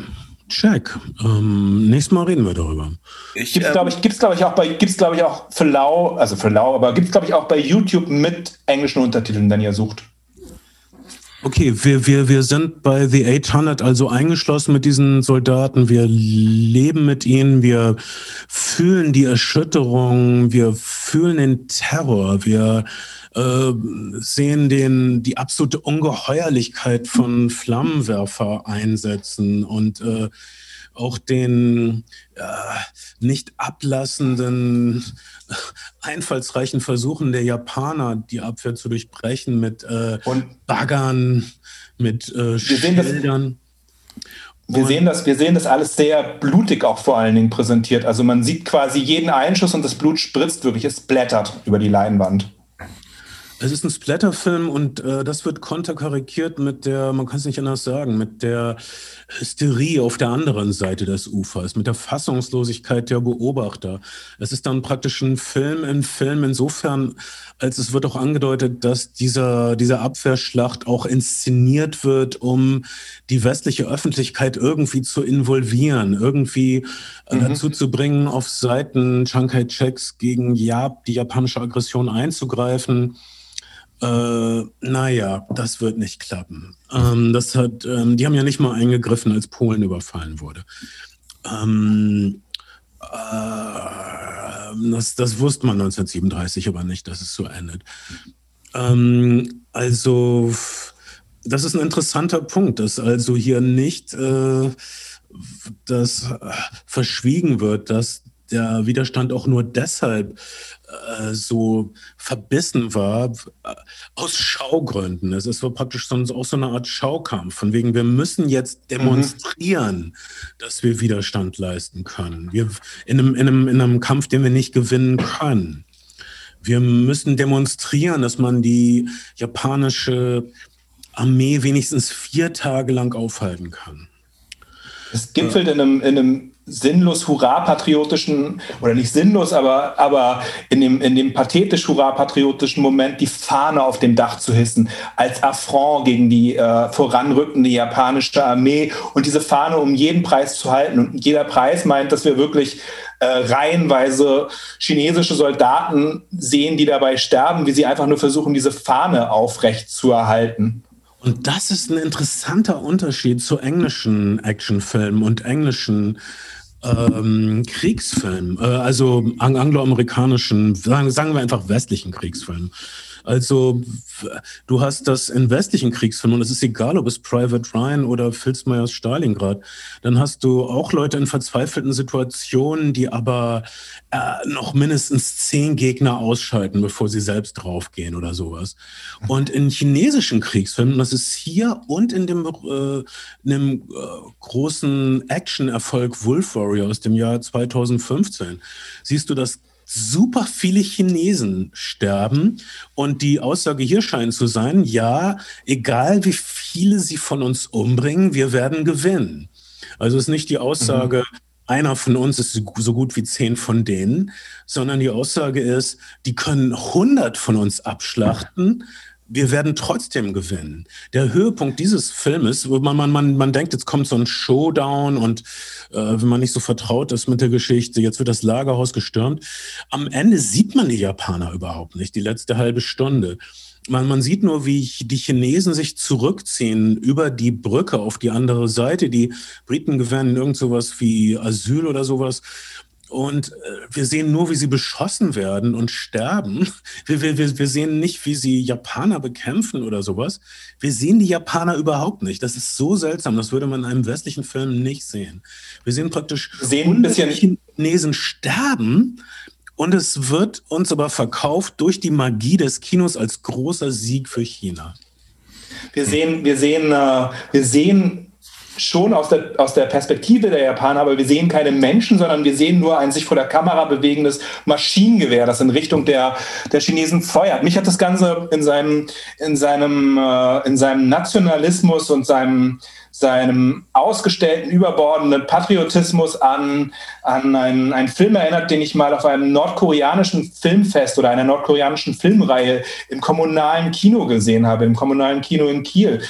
Check. Ähm, nächstes Mal reden wir darüber.
Gibt es, glaube ich, gibt's, glaub ich, auch bei, gibt's, glaube ich, auch für lau, also für lau, aber gibt es, glaube ich, auch bei YouTube mit englischen Untertiteln, wenn ihr sucht.
Okay, wir, wir, wir sind bei The 800 also eingeschlossen mit diesen Soldaten. Wir leben mit ihnen, wir fühlen die Erschütterung, wir fühlen den Terror, wir äh, sehen den, die absolute Ungeheuerlichkeit von Flammenwerfer-Einsätzen und äh, auch den äh, nicht ablassenden, einfallsreichen Versuchen der Japaner, die Abwehr zu durchbrechen mit äh, Baggern, mit äh, Schildern.
Wir sehen, das, wir sehen das alles sehr blutig auch vor allen Dingen präsentiert. Also man sieht quasi jeden Einschuss und das Blut spritzt wirklich, es blättert über die Leinwand.
Es ist ein Splatterfilm und äh, das wird konterkarikiert mit der, man kann es nicht anders sagen, mit der Hysterie auf der anderen Seite des Ufers, mit der Fassungslosigkeit der Beobachter. Es ist dann praktisch ein Film in Film insofern, als es wird auch angedeutet, dass dieser, diese Abwehrschlacht auch inszeniert wird, um die westliche Öffentlichkeit irgendwie zu involvieren, irgendwie äh, mhm. dazu zu bringen, auf Seiten Chiang Kai-sheks gegen Jap die japanische Aggression einzugreifen. Äh, naja, das wird nicht klappen. Ähm, das hat, ähm, die haben ja nicht mal eingegriffen, als Polen überfallen wurde. Ähm, äh, das, das wusste man 1937 aber nicht, dass es so endet. Ähm, also, das ist ein interessanter Punkt, dass also hier nicht äh, das verschwiegen wird, dass der Widerstand auch nur deshalb äh, so verbissen war, äh, aus Schaugründen. Es ist so praktisch so, auch so eine Art Schaukampf, von wegen, wir müssen jetzt demonstrieren, mhm. dass wir Widerstand leisten können. Wir, in, einem, in, einem, in einem Kampf, den wir nicht gewinnen können. Wir müssen demonstrieren, dass man die japanische Armee wenigstens vier Tage lang aufhalten kann.
Es gipfelt in einem, in einem sinnlos hurra-patriotischen, oder nicht sinnlos, aber, aber in, dem, in dem pathetisch hurra-patriotischen Moment die Fahne auf dem Dach zu hissen, als Affront gegen die äh, voranrückende japanische Armee und diese Fahne um jeden Preis zu halten. Und jeder Preis meint, dass wir wirklich äh, reihenweise chinesische Soldaten sehen, die dabei sterben, wie sie einfach nur versuchen, diese Fahne aufrecht zu erhalten.
Und das ist ein interessanter Unterschied zu englischen Actionfilmen und englischen ähm, Kriegsfilmen, äh, also angloamerikanischen, sagen, sagen wir einfach westlichen Kriegsfilmen. Also du hast das in westlichen Kriegsfilmen, und es ist egal, ob es Private Ryan oder Filzmeyers Stalingrad, dann hast du auch Leute in verzweifelten Situationen, die aber äh, noch mindestens zehn Gegner ausschalten, bevor sie selbst draufgehen oder sowas. Und in chinesischen Kriegsfilmen, das ist hier und in dem, äh, in dem äh, großen Action-Erfolg Wolf Warrior aus dem Jahr 2015, siehst du das super viele Chinesen sterben. Und die Aussage hier scheint zu sein, ja, egal wie viele sie von uns umbringen, wir werden gewinnen. Also ist nicht die Aussage, mhm. einer von uns ist so gut wie zehn von denen, sondern die Aussage ist, die können hundert von uns abschlachten wir werden trotzdem gewinnen. Der Höhepunkt dieses Filmes, man, man, man, man denkt, jetzt kommt so ein Showdown und äh, wenn man nicht so vertraut ist mit der Geschichte, jetzt wird das Lagerhaus gestürmt. Am Ende sieht man die Japaner überhaupt nicht, die letzte halbe Stunde. Man, man sieht nur, wie die Chinesen sich zurückziehen über die Brücke auf die andere Seite. Die Briten gewähren irgend sowas wie Asyl oder sowas. Und äh, wir sehen nur, wie sie beschossen werden und sterben. Wir, wir, wir sehen nicht, wie sie Japaner bekämpfen oder sowas. Wir sehen die Japaner überhaupt nicht. Das ist so seltsam. Das würde man in einem westlichen Film nicht sehen. Wir sehen praktisch
sehen ein bisschen
Chinesen sterben. Und es wird uns aber verkauft durch die Magie des Kinos als großer Sieg für China.
Wir sehen, wir sehen, äh, wir sehen schon aus der, aus der Perspektive der Japaner, aber wir sehen keine Menschen, sondern wir sehen nur ein sich vor der Kamera bewegendes Maschinengewehr, das in Richtung der, der Chinesen feuert. Mich hat das Ganze in seinem, in seinem, äh, in seinem Nationalismus und seinem, seinem ausgestellten, überbordenden Patriotismus an, an einen, einen Film erinnert, den ich mal auf einem nordkoreanischen Filmfest oder einer nordkoreanischen Filmreihe im kommunalen Kino gesehen habe, im kommunalen Kino in Kiel.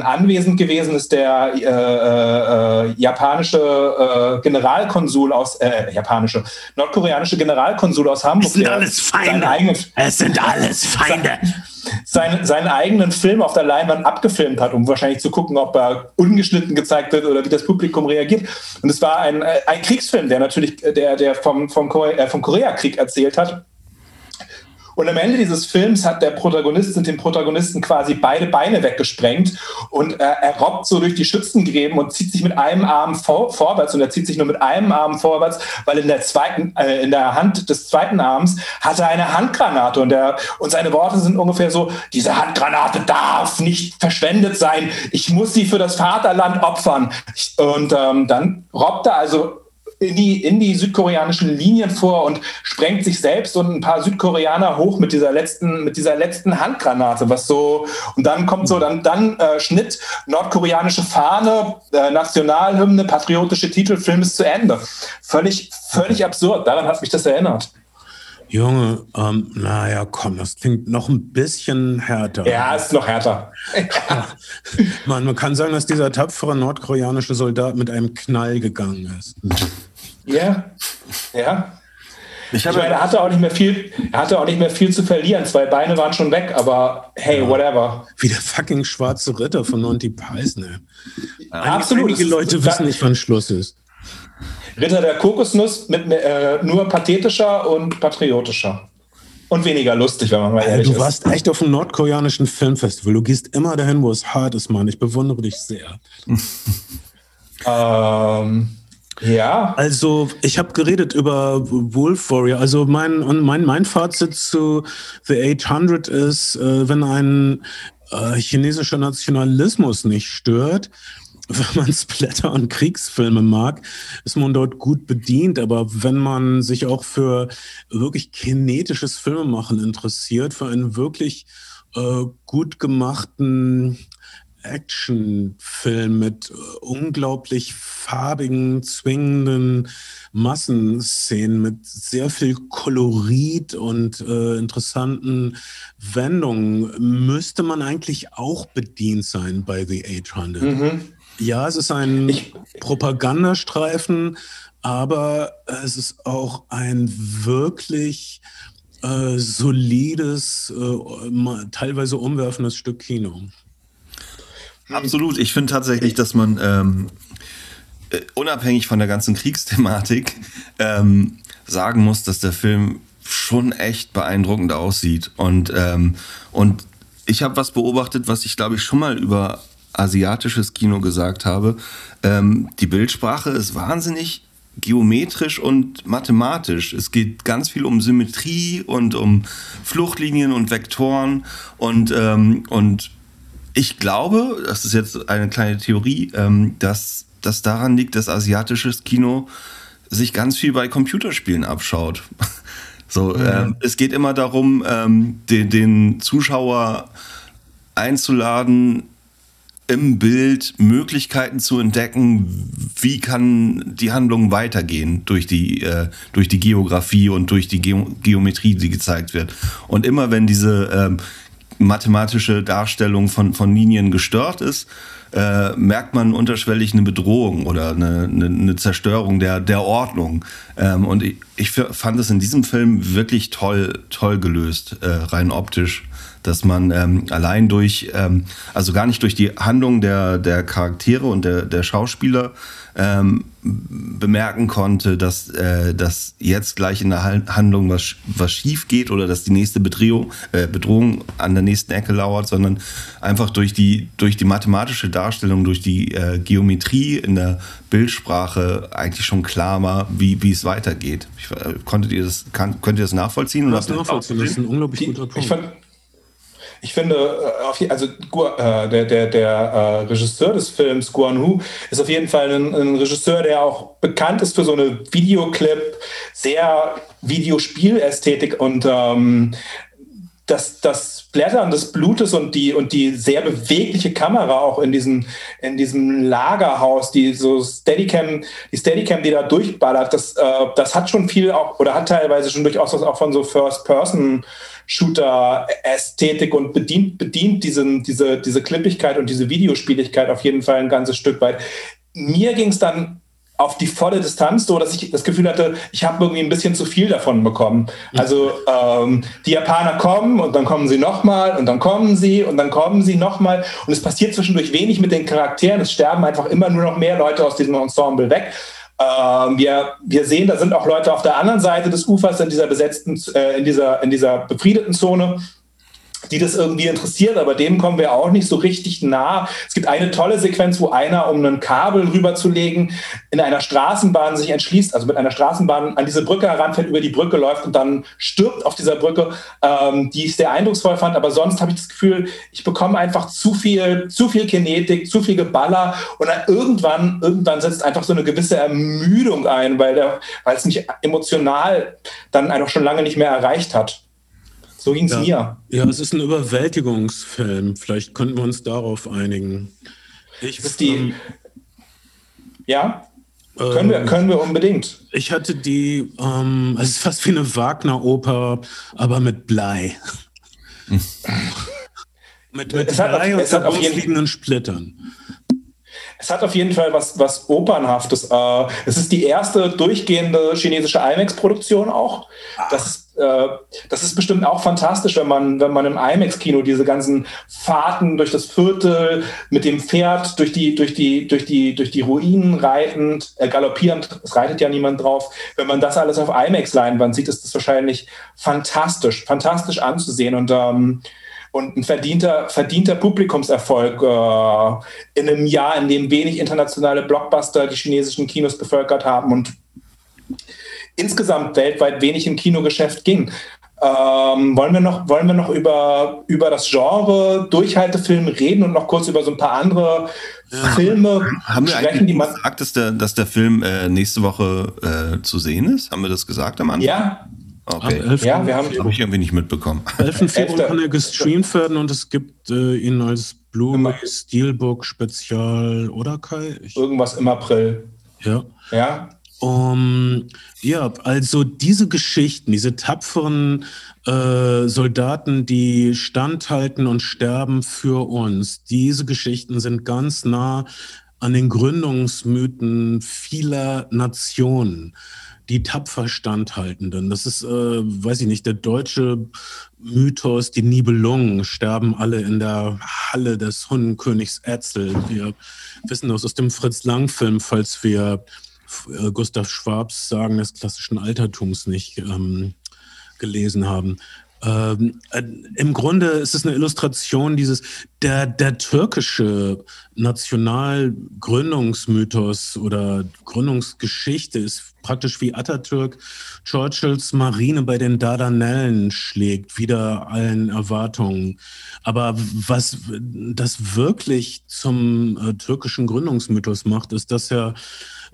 Anwesend gewesen ist der äh, äh, japanische äh, Generalkonsul aus, äh, japanische, nordkoreanische Generalkonsul aus Hamburg. Es
sind alles Feinde. Es sind alles Feinde
seinen, seinen eigenen Film auf der Leinwand abgefilmt hat, um wahrscheinlich zu gucken, ob er ungeschnitten gezeigt wird oder wie das Publikum reagiert. Und es war ein, äh, ein Kriegsfilm, der natürlich der, der vom, vom, Korea, äh, vom Koreakrieg erzählt hat. Und am Ende dieses Films hat der Protagonist sind dem Protagonisten quasi beide Beine weggesprengt und äh, er robbt so durch die Schützengräben und zieht sich mit einem Arm vor, vorwärts und er zieht sich nur mit einem Arm vorwärts, weil in der zweiten, äh, in der Hand des zweiten Arms hat er eine Handgranate und er und seine Worte sind ungefähr so: Diese Handgranate darf nicht verschwendet sein. Ich muss sie für das Vaterland opfern. Und ähm, dann robbt er also in die, in die südkoreanischen Linien vor und sprengt sich selbst und ein paar Südkoreaner hoch mit dieser letzten, mit dieser letzten Handgranate, was so, und dann kommt so, dann, dann äh, Schnitt, nordkoreanische Fahne, äh, Nationalhymne, patriotische Titel, Film ist zu Ende. Völlig, völlig absurd. Daran hat mich das erinnert.
Junge, ähm, naja, komm, das klingt noch ein bisschen härter.
Ja, ist noch härter.
man, man kann sagen, dass dieser tapfere nordkoreanische Soldat mit einem Knall gegangen ist.
Ja, ja. Ich, ich meine, er hatte auch nicht mehr viel, er hatte auch nicht mehr viel zu verlieren. Zwei Beine waren schon weg, aber hey, ja. whatever.
Wie der fucking schwarze Ritter von Monty Python. Ne? Absolut. Einige Leute wissen nicht, wann Schluss ist.
Ritter der Kokosnuss mit äh, nur pathetischer und patriotischer. Und weniger lustig, wenn man mal ehrlich
ist. Du warst echt auf einem nordkoreanischen Filmfestival. Du gehst immer dahin, wo es hart ist, Mann. Ich bewundere dich sehr.
ähm. Ja.
Also ich habe geredet über Wolf Warrior. Also mein, mein, mein Fazit zu The 800 ist, äh, wenn ein äh, chinesischer Nationalismus nicht stört, wenn man Splatter und Kriegsfilme mag, ist man dort gut bedient. Aber wenn man sich auch für wirklich kinetisches Filmemachen interessiert, für einen wirklich äh, gut gemachten Actionfilm mit äh, unglaublich farbigen, zwingenden Massenszenen, mit sehr viel Kolorit und äh, interessanten Wendungen, müsste man eigentlich auch bedient sein bei The 800. Mhm. Ja, es ist ein ich, Propagandastreifen, aber es ist auch ein wirklich äh, solides, äh, teilweise umwerfendes Stück Kino.
Absolut. Ich finde tatsächlich, dass man ähm, äh, unabhängig von der ganzen Kriegsthematik ähm, sagen muss, dass der Film schon echt beeindruckend aussieht. Und, ähm, und ich habe was beobachtet, was ich glaube ich schon mal über asiatisches Kino gesagt habe. Ähm, die Bildsprache ist wahnsinnig geometrisch und mathematisch. Es geht ganz viel um Symmetrie und um Fluchtlinien und Vektoren und, ähm, und ich glaube, das ist jetzt eine kleine Theorie, ähm, dass das daran liegt, dass asiatisches Kino sich ganz viel bei Computerspielen abschaut. So, mhm. ähm, es geht immer darum, ähm, den, den Zuschauer einzuladen, im Bild Möglichkeiten zu entdecken, wie kann die Handlung weitergehen durch die, äh, durch die Geografie und durch die Ge Geometrie, die gezeigt wird. Und immer wenn diese ähm, mathematische Darstellung von, von Linien gestört ist, äh, merkt man unterschwellig eine Bedrohung oder eine, eine, eine Zerstörung der, der Ordnung. Ähm, und ich, ich fand es in diesem Film wirklich toll, toll gelöst, äh, rein optisch dass man ähm, allein durch, ähm, also gar nicht durch die Handlung der, der Charaktere und der, der Schauspieler ähm, bemerken konnte, dass, äh, dass jetzt gleich in der Handlung was, was schief geht oder dass die nächste Bedrohung, äh, Bedrohung an der nächsten Ecke lauert, sondern einfach durch die, durch die mathematische Darstellung, durch die äh, Geometrie in der Bildsprache eigentlich schon klar war, wie, wie es weitergeht. Ich, äh, konntet ihr das, kann, könnt ihr das nachvollziehen?
Das, nachvollziehen. das ist ein unglaublich guter Punkt.
Ich fand, ich finde, äh, also äh, der, der, der äh, Regisseur des Films, Guan Hu, ist auf jeden Fall ein, ein, Regisseur, der auch bekannt ist für so eine Videoclip, sehr Videospielästhetik und ähm, das, das Blättern des Blutes und die, und die sehr bewegliche Kamera auch in diesem, in diesem Lagerhaus, die so Steadicam, die Steadicam, die da durchballert, das, äh, das hat schon viel auch, oder hat teilweise schon durchaus was auch von so First-Person- Shooter-Ästhetik und bedient, bedient diesen, diese, diese Klippigkeit und diese Videospieligkeit auf jeden Fall ein ganzes Stück weit. Mir ging es dann auf die volle Distanz, so dass ich das Gefühl hatte, ich habe irgendwie ein bisschen zu viel davon bekommen. Also ähm, die Japaner kommen und dann kommen sie nochmal und dann kommen sie und dann kommen sie nochmal und es passiert zwischendurch wenig mit den Charakteren. Es sterben einfach immer nur noch mehr Leute aus diesem Ensemble weg. Ähm, wir, wir sehen, da sind auch Leute auf der anderen Seite des Ufers in dieser besetzten, äh, in dieser, in dieser befriedeten Zone die das irgendwie interessiert, aber dem kommen wir auch nicht so richtig nah. Es gibt eine tolle Sequenz, wo einer, um ein Kabel rüberzulegen, in einer Straßenbahn sich entschließt, also mit einer Straßenbahn an diese Brücke heranfährt, über die Brücke läuft und dann stirbt auf dieser Brücke, ähm, die ich sehr eindrucksvoll fand. Aber sonst habe ich das Gefühl, ich bekomme einfach zu viel, zu viel Kinetik, zu viel Geballer und irgendwann, irgendwann setzt einfach so eine gewisse Ermüdung ein, weil, der, weil es mich emotional dann einfach schon lange nicht mehr erreicht hat. So ging es
ja.
mir.
Ja, es ist ein Überwältigungsfilm. Vielleicht könnten wir uns darauf einigen.
Ich, das die, ähm, ja, können, wir, ähm, können wir unbedingt.
Ich hatte die, ähm, es ist fast wie eine Wagner-Oper, aber mit Blei. mit, mit Blei auf, und fliegenden Splittern.
Es hat auf jeden Fall was, was Opernhaftes. Äh, es ist die erste durchgehende chinesische IMAX-Produktion auch. Das ist äh, das ist bestimmt auch fantastisch, wenn man, wenn man im IMAX-Kino diese ganzen Fahrten durch das Viertel mit dem Pferd durch die, durch die, durch die, durch die Ruinen reitend, äh, galoppierend, es reitet ja niemand drauf. Wenn man das alles auf IMAX-Leinwand sieht, ist das wahrscheinlich fantastisch, fantastisch anzusehen und, ähm, und ein verdienter, verdienter Publikumserfolg äh, in einem Jahr, in dem wenig internationale Blockbuster die chinesischen Kinos bevölkert haben und insgesamt weltweit wenig im Kinogeschäft ging. Ähm, wollen wir noch, wollen wir noch über, über das Genre Durchhaltefilm reden und noch kurz über so ein paar andere ja. Filme
haben wir sprechen, die man gesagt, dass der, dass der Film äh, nächste Woche äh, zu sehen ist? Haben wir das gesagt am Anfang?
Ja.
Okay.
Ja, wir haben
habe ich irgendwie nicht mitbekommen.
11. Februar kann er gestreamt werden und es gibt äh, ihn als Blu-ray Steelbook Spezial oder Kai?
Ich Irgendwas im April.
Ja.
Ja.
Um, ja, also diese Geschichten, diese tapferen äh, Soldaten, die standhalten und sterben für uns, diese Geschichten sind ganz nah an den Gründungsmythen vieler Nationen die tapfer standhaltenden. Das ist, äh, weiß ich nicht, der deutsche Mythos, die Nibelungen sterben alle in der Halle des Hundenkönigs Etzel. Wir wissen das aus dem Fritz Lang-Film, falls wir äh, Gustav Schwabs Sagen des klassischen Altertums nicht ähm, gelesen haben. Ähm, äh, Im Grunde ist es eine Illustration dieses, der, der türkische Nationalgründungsmythos oder Gründungsgeschichte ist praktisch wie Atatürk Churchills Marine bei den Dardanellen schlägt, wieder allen Erwartungen. Aber was das wirklich zum äh, türkischen Gründungsmythos macht, ist, dass er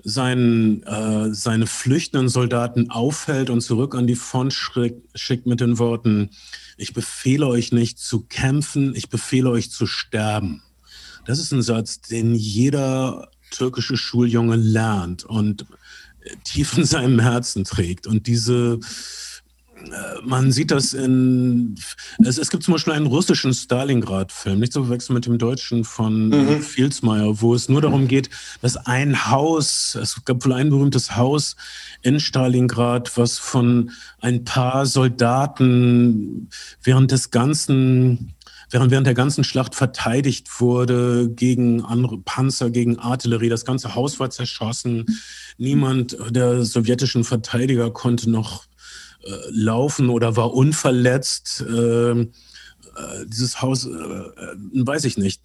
seinen, äh, seine flüchtenden Soldaten aufhält und zurück an die Front schickt mit den Worten, ich befehle euch nicht zu kämpfen, ich befehle euch zu sterben. Das ist ein Satz, den jeder türkische Schuljunge lernt und tief in seinem Herzen trägt. Und diese man sieht das in, es, es, gibt zum Beispiel einen russischen Stalingrad-Film, nicht zu verwechseln mit dem deutschen von mhm. Fieldsmeyer, wo es nur darum geht, dass ein Haus, es gab wohl ein berühmtes Haus in Stalingrad, was von ein paar Soldaten während des ganzen während während der ganzen Schlacht verteidigt wurde gegen andere Panzer, gegen Artillerie. Das ganze Haus war zerschossen. Niemand der sowjetischen Verteidiger konnte noch äh, laufen oder war unverletzt. Ähm, äh, dieses Haus, äh, weiß ich nicht.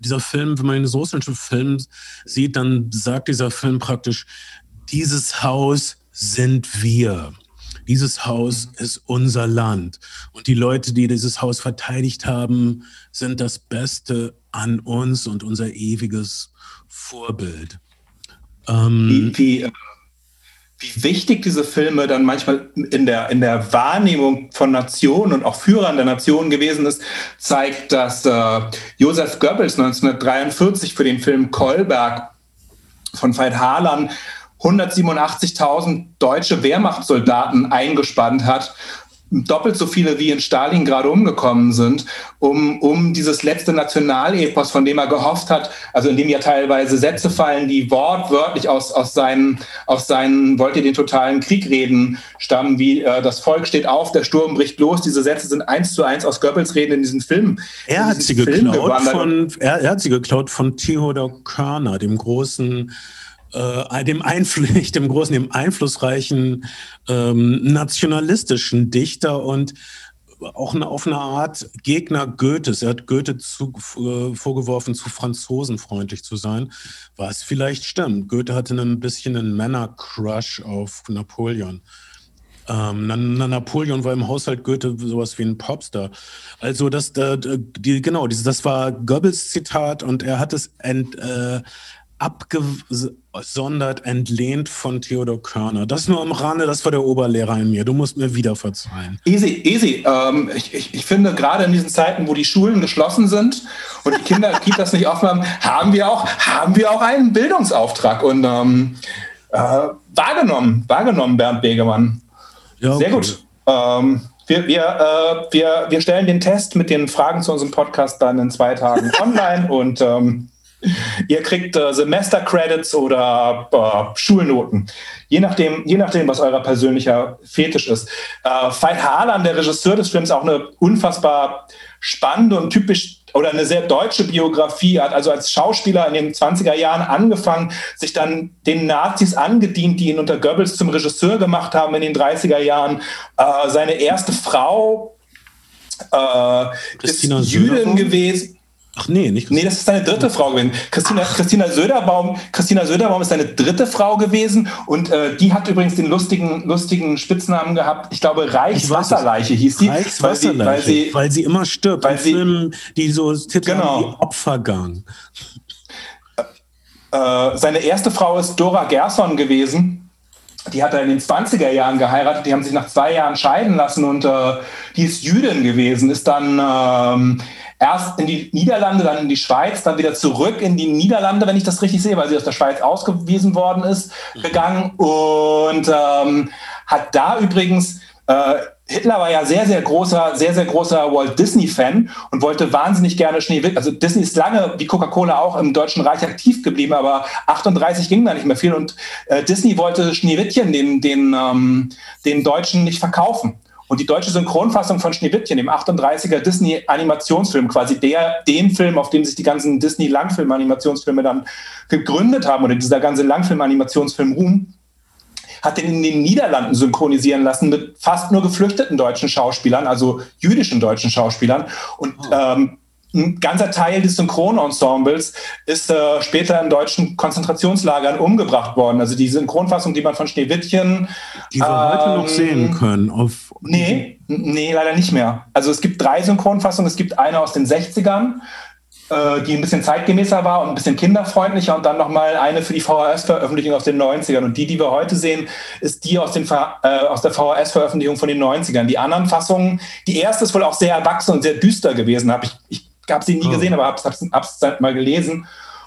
Dieser Film, wenn man den russischen Film sieht, dann sagt dieser Film praktisch, dieses Haus sind wir. Dieses Haus ist unser Land. Und die Leute, die dieses Haus verteidigt haben, sind das Beste an uns und unser ewiges Vorbild.
Ähm, wie, wie, wie wichtig diese Filme dann manchmal in der, in der Wahrnehmung von Nationen und auch Führern der Nationen gewesen ist, zeigt, dass äh, Josef Goebbels 1943 für den Film Kolberg von Veit Harlan 187.000 deutsche Wehrmachtssoldaten eingespannt hat doppelt so viele wie in Stalingrad umgekommen sind, um, um dieses letzte Nationalepos, von dem er gehofft hat, also in dem ja teilweise Sätze fallen, die wortwörtlich aus, aus, seinen, aus seinen Wollt ihr den totalen Krieg reden stammen, wie äh, das Volk steht auf, der Sturm bricht los. Diese Sätze sind eins zu eins aus Goebbels Reden in diesem Film.
Er hat sie geklaut von, er, er, hat sie geklaut von Theodor Körner, dem großen äh, dem, Einfl dem großen, dem einflussreichen ähm, nationalistischen Dichter und auch eine, auf eine Art Gegner Goethes. Er hat Goethe zu, äh, vorgeworfen, zu franzosenfreundlich zu sein, was vielleicht stimmt. Goethe hatte ein bisschen einen Männer-Crush auf Napoleon. Ähm, Napoleon war im Haushalt Goethe sowas wie ein Popstar. Also das, äh, die, genau, das war Goebbels Zitat und er hat es ent, äh, abgesondert, entlehnt von Theodor Körner. Das nur am Rande, das war der Oberlehrer in mir. Du musst mir wieder verzeihen.
Easy, easy. Ähm, ich, ich, ich, finde, gerade in diesen Zeiten, wo die Schulen geschlossen sind und die Kinder Kitas nicht offen haben, haben wir auch, haben wir auch einen Bildungsauftrag und ähm, äh, wahrgenommen, wahrgenommen, Bernd Begemann. Ja, okay. Sehr gut. Ähm, wir, wir, äh, wir, wir stellen den Test mit den Fragen zu unserem Podcast dann in zwei Tagen online und ähm, Ihr kriegt äh, Semester-Credits oder äh, Schulnoten. Je nachdem, je nachdem, was euer persönlicher Fetisch ist. Äh, Veit Harlan, der Regisseur des Films, auch eine unfassbar spannende und typisch oder eine sehr deutsche Biografie hat, also als Schauspieler in den 20er Jahren angefangen, sich dann den Nazis angedient, die ihn unter Goebbels zum Regisseur gemacht haben in den 30er Jahren. Äh, seine erste Frau äh, ist Jüdin gewesen.
Ach nee, nicht
Christina. Nee, das ist deine dritte Frau gewesen. Christina, Christina Söderbaum, Christina Söderbaum ist deine dritte Frau gewesen und äh, die hat übrigens den lustigen, lustigen Spitznamen gehabt. Ich glaube, Reichswasserleiche hieß die.
Reichswasserleiche, weil sie, weil sie, weil sie immer stirbt.
Weil sie, Filmen,
die so Titel genau. wie Opfergang.
Äh, seine erste Frau ist Dora Gerson gewesen. Die hat er in den 20er Jahren geheiratet. Die haben sich nach zwei Jahren scheiden lassen und äh, die ist Jüdin gewesen, ist dann ähm, erst in die Niederlande, dann in die Schweiz, dann wieder zurück in die Niederlande, wenn ich das richtig sehe, weil sie aus der Schweiz ausgewiesen worden ist, gegangen und ähm, hat da übrigens äh, Hitler war ja sehr, sehr großer, sehr, sehr großer Walt Disney-Fan und wollte wahnsinnig gerne Schneewittchen. Also Disney ist lange, wie Coca-Cola auch, im Deutschen Reich aktiv geblieben, aber 38 ging da nicht mehr viel und äh, Disney wollte Schneewittchen den, den, ähm, den Deutschen nicht verkaufen. Und die deutsche Synchronfassung von Schneewittchen, dem 38er Disney-Animationsfilm, quasi der, dem Film, auf dem sich die ganzen Disney-Langfilm-Animationsfilme dann gegründet haben, oder dieser ganze Langfilm-Animationsfilm Ruhm, hat den in den Niederlanden synchronisieren lassen mit fast nur geflüchteten deutschen Schauspielern, also jüdischen deutschen Schauspielern. Und oh. ähm, ein ganzer Teil des Synchronensembles ist äh, später in deutschen Konzentrationslagern umgebracht worden. Also die Synchronfassung, die man von Schneewittchen.
Die wir ähm, heute noch sehen können. Auf
nee, nee, leider nicht mehr. Also es gibt drei Synchronfassungen. Es gibt eine aus den 60ern, äh, die ein bisschen zeitgemäßer war und ein bisschen kinderfreundlicher und dann nochmal eine für die VHS-Veröffentlichung aus den 90ern. Und die, die wir heute sehen, ist die aus, den, äh, aus der VHS-Veröffentlichung von den 90ern. Die anderen Fassungen, die erste ist wohl auch sehr erwachsen und sehr düster gewesen. Hab ich ich habe sie nie oh. gesehen, aber habe es mal gelesen.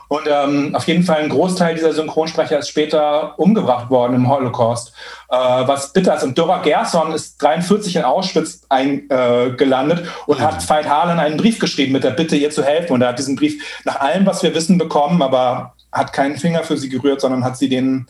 Und ähm, auf jeden Fall ein Großteil dieser Synchronsprecher ist später umgebracht worden im Holocaust. Äh, was bitter ist. Und Dora Gerson ist 43 in Auschwitz eingelandet äh, und mhm. hat Veit Harlan einen Brief geschrieben mit der Bitte, ihr zu helfen. Und er hat diesen Brief nach allem, was wir wissen, bekommen, aber hat keinen Finger für sie gerührt, sondern hat sie den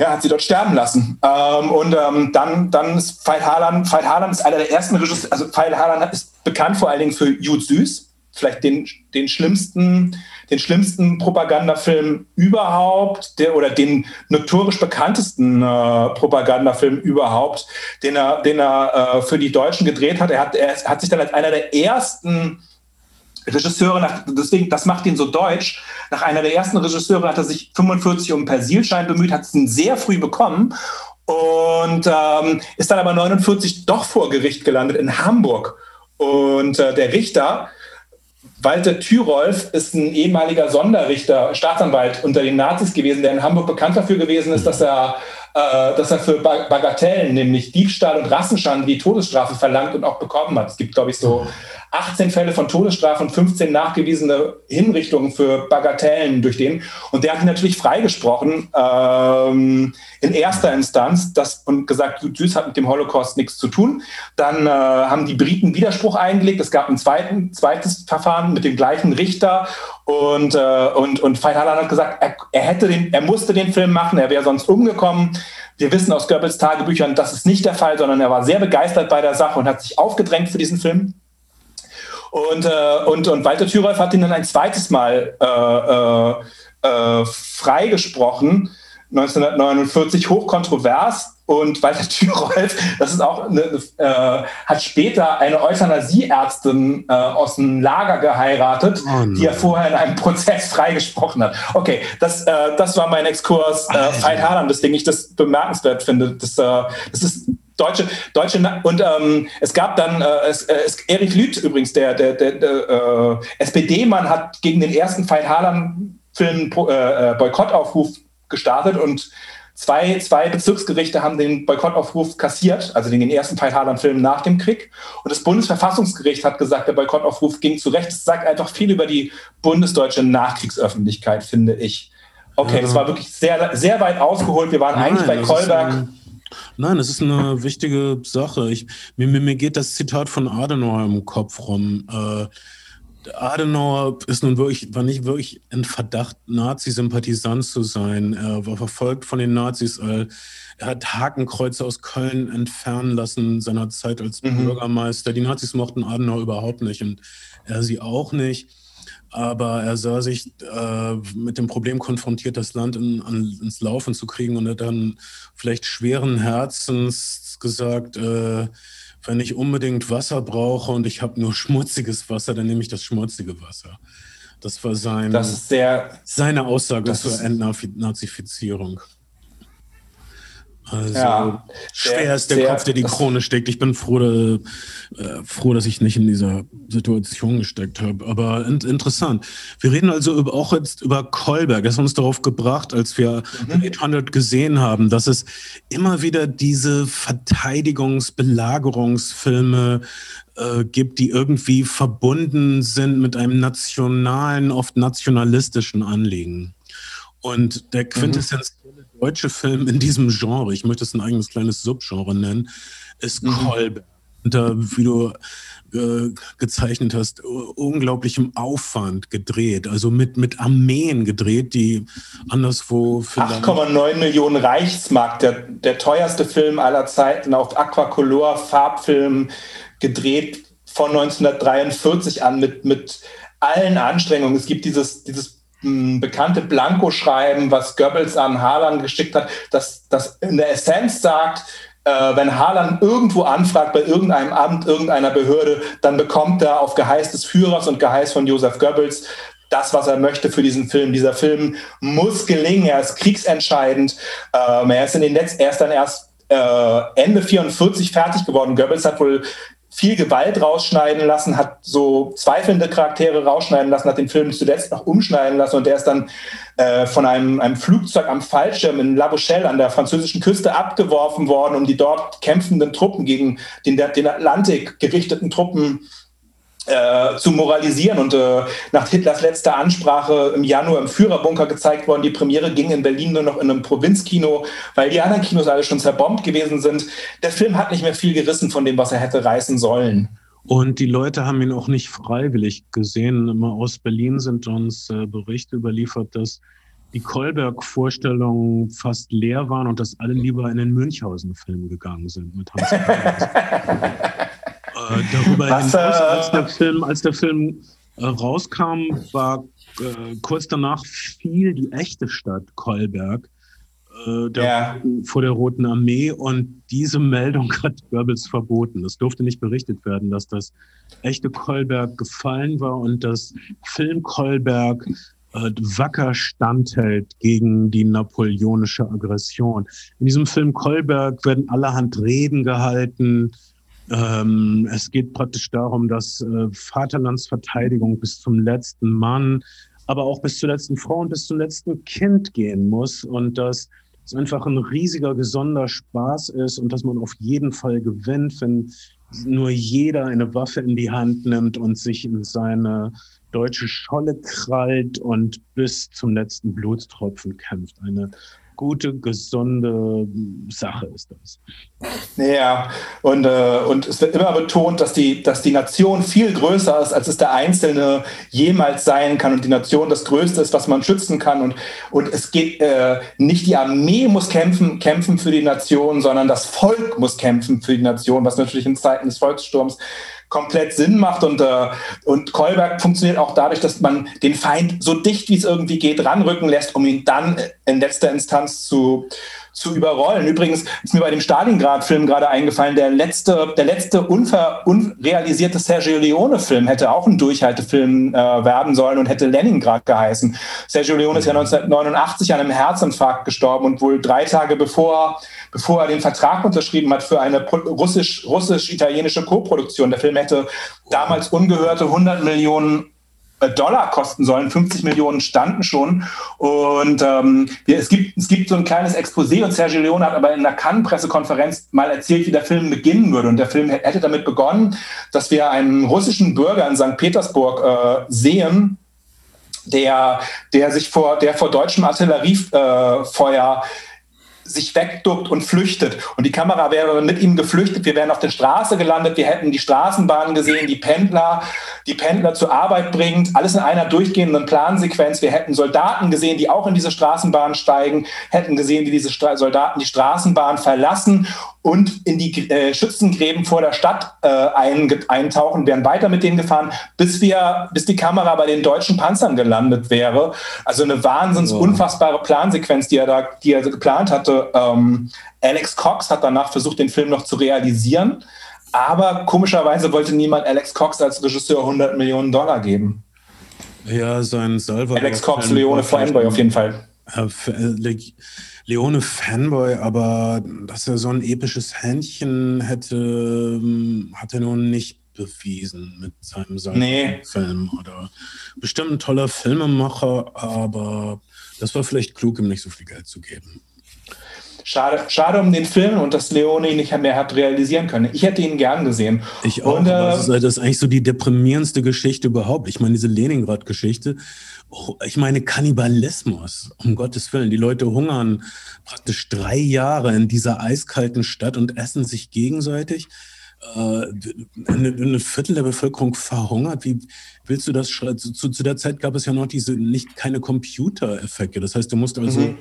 ja, hat sie dort sterben lassen. Ähm, und ähm, dann, dann ist Veit Harlan, Veit Harlan ist einer der ersten Regisseure, also Veit Harlan ist bekannt vor allen Dingen für Jud Süß, vielleicht den, den schlimmsten den schlimmsten Propagandafilm überhaupt, der oder den notorisch bekanntesten äh, Propagandafilm überhaupt, den er, den er äh, für die Deutschen gedreht hat. Er hat, er hat sich dann als einer der ersten Regisseure, nach, deswegen, das macht ihn so deutsch. Nach einer der ersten Regisseure hat er sich 45 um Persilschein bemüht, hat es sehr früh bekommen und ähm, ist dann aber 49 doch vor Gericht gelandet in Hamburg. Und äh, der Richter Walter Thyrolf ist ein ehemaliger Sonderrichter, Staatsanwalt unter den Nazis gewesen, der in Hamburg bekannt dafür gewesen ist, dass er, äh, dass er für Bagatellen, nämlich Diebstahl und Rassenschande, die Todesstrafe verlangt und auch bekommen hat. Es gibt, glaube ich, so 18 Fälle von Todesstrafe und 15 nachgewiesene Hinrichtungen für Bagatellen durch den. Und der hat ihn natürlich freigesprochen ähm, in erster Instanz das, und gesagt, Süß hat mit dem Holocaust nichts zu tun. Dann äh, haben die Briten Widerspruch eingelegt. Es gab ein zweiten, zweites Verfahren mit dem gleichen Richter. Und, äh, und, und Veit Harlan hat gesagt, er, er, hätte den, er musste den Film machen, er wäre sonst umgekommen. Wir wissen aus Goebbels Tagebüchern, das ist nicht der Fall, sondern er war sehr begeistert bei der Sache und hat sich aufgedrängt für diesen Film. Und, äh, und, und Walter Thürolf hat ihn dann ein zweites Mal äh, äh, äh freigesprochen, 1949, hochkontrovers. Und Walter Thürolf, das ist auch eine, äh, hat später eine Euthanasieärztin äh, aus dem Lager geheiratet, oh die er vorher in einem Prozess freigesprochen hat. Okay, das, äh, das war mein Exkurs äh, Veit Harlan, weswegen ich das bemerkenswert finde. Das, äh, das ist deutsche, deutsche und ähm, es gab dann äh, es, äh, es, Erich Lüth übrigens, der, der, der, der äh, SPD-Mann hat gegen den ersten Veit Harlan-Film äh, äh, Boykottaufruf gestartet und zwei, zwei Bezirksgerichte haben den Boykottaufruf kassiert, also den, den ersten Veit Harlan-Film nach dem Krieg. Und das Bundesverfassungsgericht hat gesagt, der Boykottaufruf ging zu Recht. Das sagt einfach viel über die bundesdeutsche Nachkriegsöffentlichkeit, finde ich. Okay, ja. das war wirklich sehr, sehr weit ausgeholt. Wir waren Nein, eigentlich bei Kolberg.
Nein, es ist eine wichtige Sache. Ich, mir, mir, geht das Zitat von Adenauer im Kopf rum. Äh, Adenauer ist nun wirklich, war nicht wirklich in Verdacht, Nazi-Sympathisant zu sein. Er war verfolgt von den Nazis. Er hat Hakenkreuze aus Köln entfernen lassen seiner Zeit als mhm. Bürgermeister. Die Nazis mochten Adenauer überhaupt nicht und er sie auch nicht. Aber er sah sich äh, mit dem Problem konfrontiert, das Land in, an, ins Laufen zu kriegen und er dann vielleicht schweren Herzens gesagt, äh, wenn ich unbedingt Wasser brauche und ich habe nur schmutziges Wasser, dann nehme ich das schmutzige Wasser. Das war sein,
das sehr,
seine Aussage zur Entnazifizierung. Also
ja,
schwer ist der sehr, Kopf, der die Krone steckt. Ich bin froh, äh, froh, dass ich nicht in dieser Situation gesteckt habe. Aber in, interessant. Wir reden also über, auch jetzt über Kolberg. Das hat uns darauf gebracht, als wir mhm. 800 gesehen haben, dass es immer wieder diese Verteidigungs-, Belagerungsfilme äh, gibt, die irgendwie verbunden sind mit einem nationalen, oft nationalistischen Anliegen. Und der mhm. quintessentielle mhm. Deutsche Film in diesem Genre, ich möchte es ein eigenes kleines Subgenre nennen, ist mhm. Kolberg. Unter, wie du äh, gezeichnet hast, unglaublichem Aufwand gedreht, also mit, mit Armeen gedreht, die anderswo
8,9 Millionen Reichsmark, der, der teuerste Film aller Zeiten auf Aquacolor Farbfilm gedreht von 1943 an mit, mit allen Anstrengungen. Es gibt dieses, dieses bekannte Blankoschreiben, was Goebbels an Harlan geschickt hat, das, das in der Essenz sagt, äh, wenn Harlan irgendwo anfragt bei irgendeinem Amt, irgendeiner Behörde, dann bekommt er auf Geheiß des Führers und Geheiß von Josef Goebbels das, was er möchte für diesen Film. Dieser Film muss gelingen, er ist kriegsentscheidend. Ähm, er ist in den letzten, er ist dann erst äh, Ende 44 fertig geworden. Goebbels hat wohl viel Gewalt rausschneiden lassen, hat so zweifelnde Charaktere rausschneiden lassen, hat den Film zuletzt noch umschneiden lassen und der ist dann äh, von einem, einem Flugzeug am Fallschirm in La Rochelle an der französischen Küste abgeworfen worden, um die dort kämpfenden Truppen gegen den, den Atlantik gerichteten Truppen äh, zu moralisieren. Und äh, nach Hitlers letzter Ansprache im Januar im Führerbunker gezeigt worden, die Premiere ging in Berlin nur noch in einem Provinzkino, weil die anderen Kinos alle schon zerbombt gewesen sind. Der Film hat nicht mehr viel gerissen von dem, was er hätte reißen sollen.
Und die Leute haben ihn auch nicht freiwillig gesehen. Immer aus Berlin sind uns äh, Berichte überliefert, dass die Kolberg-Vorstellungen fast leer waren und dass alle lieber in den Münchhausen-Film gegangen sind mit Hans darüber Was, hinaus, als der Film, als der Film äh, rauskam, war äh, kurz danach fiel die echte Stadt Kolberg äh, der, ja. vor der Roten Armee und diese Meldung hat Goebbels verboten. Es durfte nicht berichtet werden, dass das echte Kolberg gefallen war und das Film Kolberg äh, wacker standhält gegen die napoleonische Aggression. In diesem Film Kolberg werden allerhand Reden gehalten, ähm, es geht praktisch darum, dass äh, Vaterlandsverteidigung bis zum letzten Mann, aber auch bis zur letzten Frau und bis zum letzten Kind gehen muss und dass es einfach ein riesiger, gesonder Spaß ist und dass man auf jeden Fall gewinnt, wenn nur jeder eine Waffe in die Hand nimmt und sich in seine deutsche Scholle krallt und bis zum letzten Blutstropfen kämpft. Eine gute, gesunde Sache ist das.
Ja, und, äh, und es wird immer betont, dass die, dass die Nation viel größer ist, als es der Einzelne jemals sein kann und die Nation das Größte ist, was man schützen kann. Und, und es geht äh, nicht die Armee muss kämpfen, kämpfen für die Nation, sondern das Volk muss kämpfen für die Nation, was natürlich in Zeiten des Volkssturms komplett Sinn macht. Und, äh, und Kolberg funktioniert auch dadurch, dass man den Feind so dicht wie es irgendwie geht ranrücken lässt, um ihn dann in letzter Instanz zu, zu überrollen. Übrigens ist mir bei dem Stalingrad-Film gerade eingefallen, der letzte, der letzte unver, unrealisierte Sergio Leone-Film hätte auch ein Durchhaltefilm äh, werden sollen und hätte Leningrad geheißen. Sergio Leone ist ja 1989 an einem Herzinfarkt gestorben und wohl drei Tage bevor, bevor er den Vertrag unterschrieben hat für eine russisch-italienische Co-Produktion. Der Film hätte damals ungehörte 100 Millionen Dollar kosten sollen. 50 Millionen standen schon. Und ähm, wir, es, gibt, es gibt so ein kleines Exposé und Sergio Leone hat aber in der Cannes-Pressekonferenz mal erzählt, wie der Film beginnen würde. Und der Film hätte damit begonnen, dass wir einen russischen Bürger in St. Petersburg äh, sehen, der, der sich vor, der vor deutschem Artilleriefeuer äh, sich wegduckt und flüchtet. Und die Kamera wäre mit ihm geflüchtet. Wir wären auf der Straße gelandet. Wir hätten die Straßenbahn gesehen, die Pendler, die Pendler zur Arbeit bringt. Alles in einer durchgehenden Plansequenz. Wir hätten Soldaten gesehen, die auch in diese Straßenbahn steigen, hätten gesehen, wie diese Stra Soldaten die Straßenbahn verlassen und in die äh, Schützengräben vor der Stadt äh, ein, eintauchen, wären weiter mit denen gefahren, bis wir, bis die Kamera bei den deutschen Panzern gelandet wäre. Also eine wahnsinns unfassbare Plansequenz, die er da, die er geplant hatte. Ähm, Alex Cox hat danach versucht, den Film noch zu realisieren, aber komischerweise wollte niemand Alex Cox als Regisseur 100 Millionen Dollar geben.
Ja, sein Salvador.
Alex Cox, Leone Fanboy auf jeden Fall. Äh,
Leone Fanboy, aber dass er so ein episches Händchen hätte, ähm, hat er nun nicht bewiesen mit seinem
nee.
Film oder bestimmt ein toller Filmemacher, aber das war vielleicht klug, ihm nicht so viel Geld zu geben.
Schade, schade um den Film und dass Leone ihn nicht mehr hat realisieren können. Ich hätte ihn gern gesehen.
Ich auch. Und, äh, das, ist, das ist eigentlich so die deprimierendste Geschichte überhaupt. Ich meine, diese Leningrad-Geschichte. Oh, ich meine, Kannibalismus, um Gottes Willen. Die Leute hungern praktisch drei Jahre in dieser eiskalten Stadt und essen sich gegenseitig. Äh, eine, eine, Viertel der Bevölkerung verhungert. Wie willst du das? Zu, zu der Zeit gab es ja noch diese nicht keine Computereffekte. Das heißt, du musst also mhm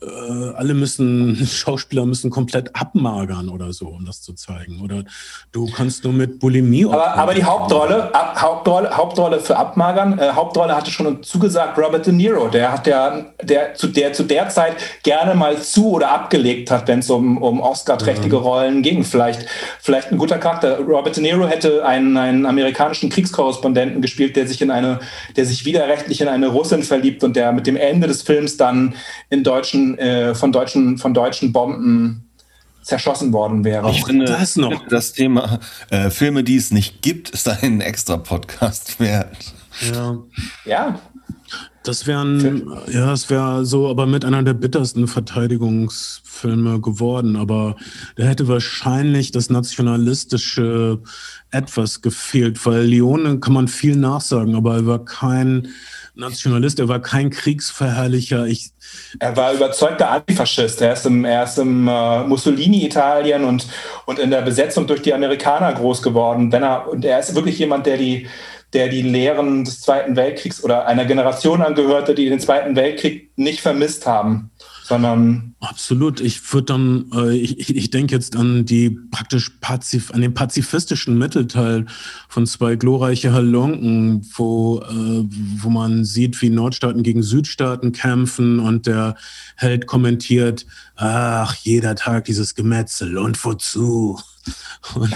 äh, alle müssen, Schauspieler müssen komplett abmagern oder so, um das zu zeigen. Oder du kannst nur mit Bulimie.
Aber, aber die Hauptrolle, ab, Hauptrolle, Hauptrolle für Abmagern, äh, Hauptrolle hatte schon zugesagt Robert De Niro. Der hat ja, der zu der zu der Zeit gerne mal zu oder abgelegt hat, wenn es um, um Oscar-trächtige ja. Rollen ging. Vielleicht, vielleicht ein guter Charakter. Robert De Niro hätte einen, einen amerikanischen Kriegskorrespondenten gespielt, der sich in eine, der sich widerrechtlich in eine Russin verliebt und der mit dem Ende des Films dann in deutschen äh, von, deutschen, von deutschen Bomben zerschossen worden wäre.
Ich finde das noch. Das Thema äh, Filme, die es nicht gibt, ist ein extra Podcast wert.
Ja.
Ja.
Das wären, ja, es wäre so, aber mit einer der bittersten Verteidigungsfilme geworden. Aber da hätte wahrscheinlich das nationalistische etwas gefehlt, weil Leone kann man viel nachsagen, aber er war kein Nationalist, er war kein Kriegsverherrlicher. Ich,
er war überzeugter Antifaschist. Er ist im, er ist im äh, Mussolini-Italien und, und in der Besetzung durch die Amerikaner groß geworden. Wenn er, und er ist wirklich jemand, der die, der die Lehren des Zweiten Weltkriegs oder einer Generation angehörte, die den Zweiten Weltkrieg nicht vermisst haben sondern
absolut. Ich würde dann, äh, ich, ich denke jetzt an die praktisch Pazif, an den pazifistischen Mittelteil von zwei glorreiche Halunken, wo äh, wo man sieht, wie Nordstaaten gegen Südstaaten kämpfen und der Held kommentiert: Ach, jeder Tag dieses Gemetzel und wozu?
Und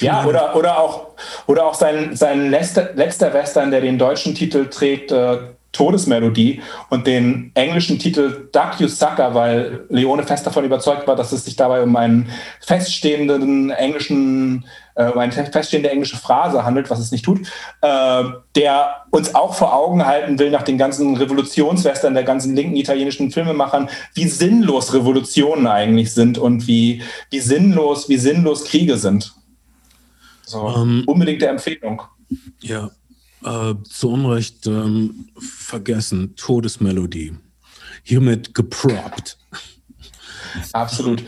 ja, oder, oder auch, oder auch sein, sein letzter, letzter Western, der den deutschen Titel trägt, äh, Todesmelodie und den englischen Titel Duck You Sucker, weil Leone fest davon überzeugt war, dass es sich dabei um einen feststehenden englischen, äh, um eine feststehende englische Phrase handelt, was es nicht tut, äh, der uns auch vor Augen halten will nach den ganzen Revolutionswestern der ganzen linken italienischen Filmemachern, wie sinnlos Revolutionen eigentlich sind und wie, wie sinnlos, wie sinnlos Kriege sind. So, um, ähm, unbedingte Empfehlung.
Ja, äh, zu Unrecht ähm, vergessen, Todesmelodie. Hiermit geproppt.
Absolut.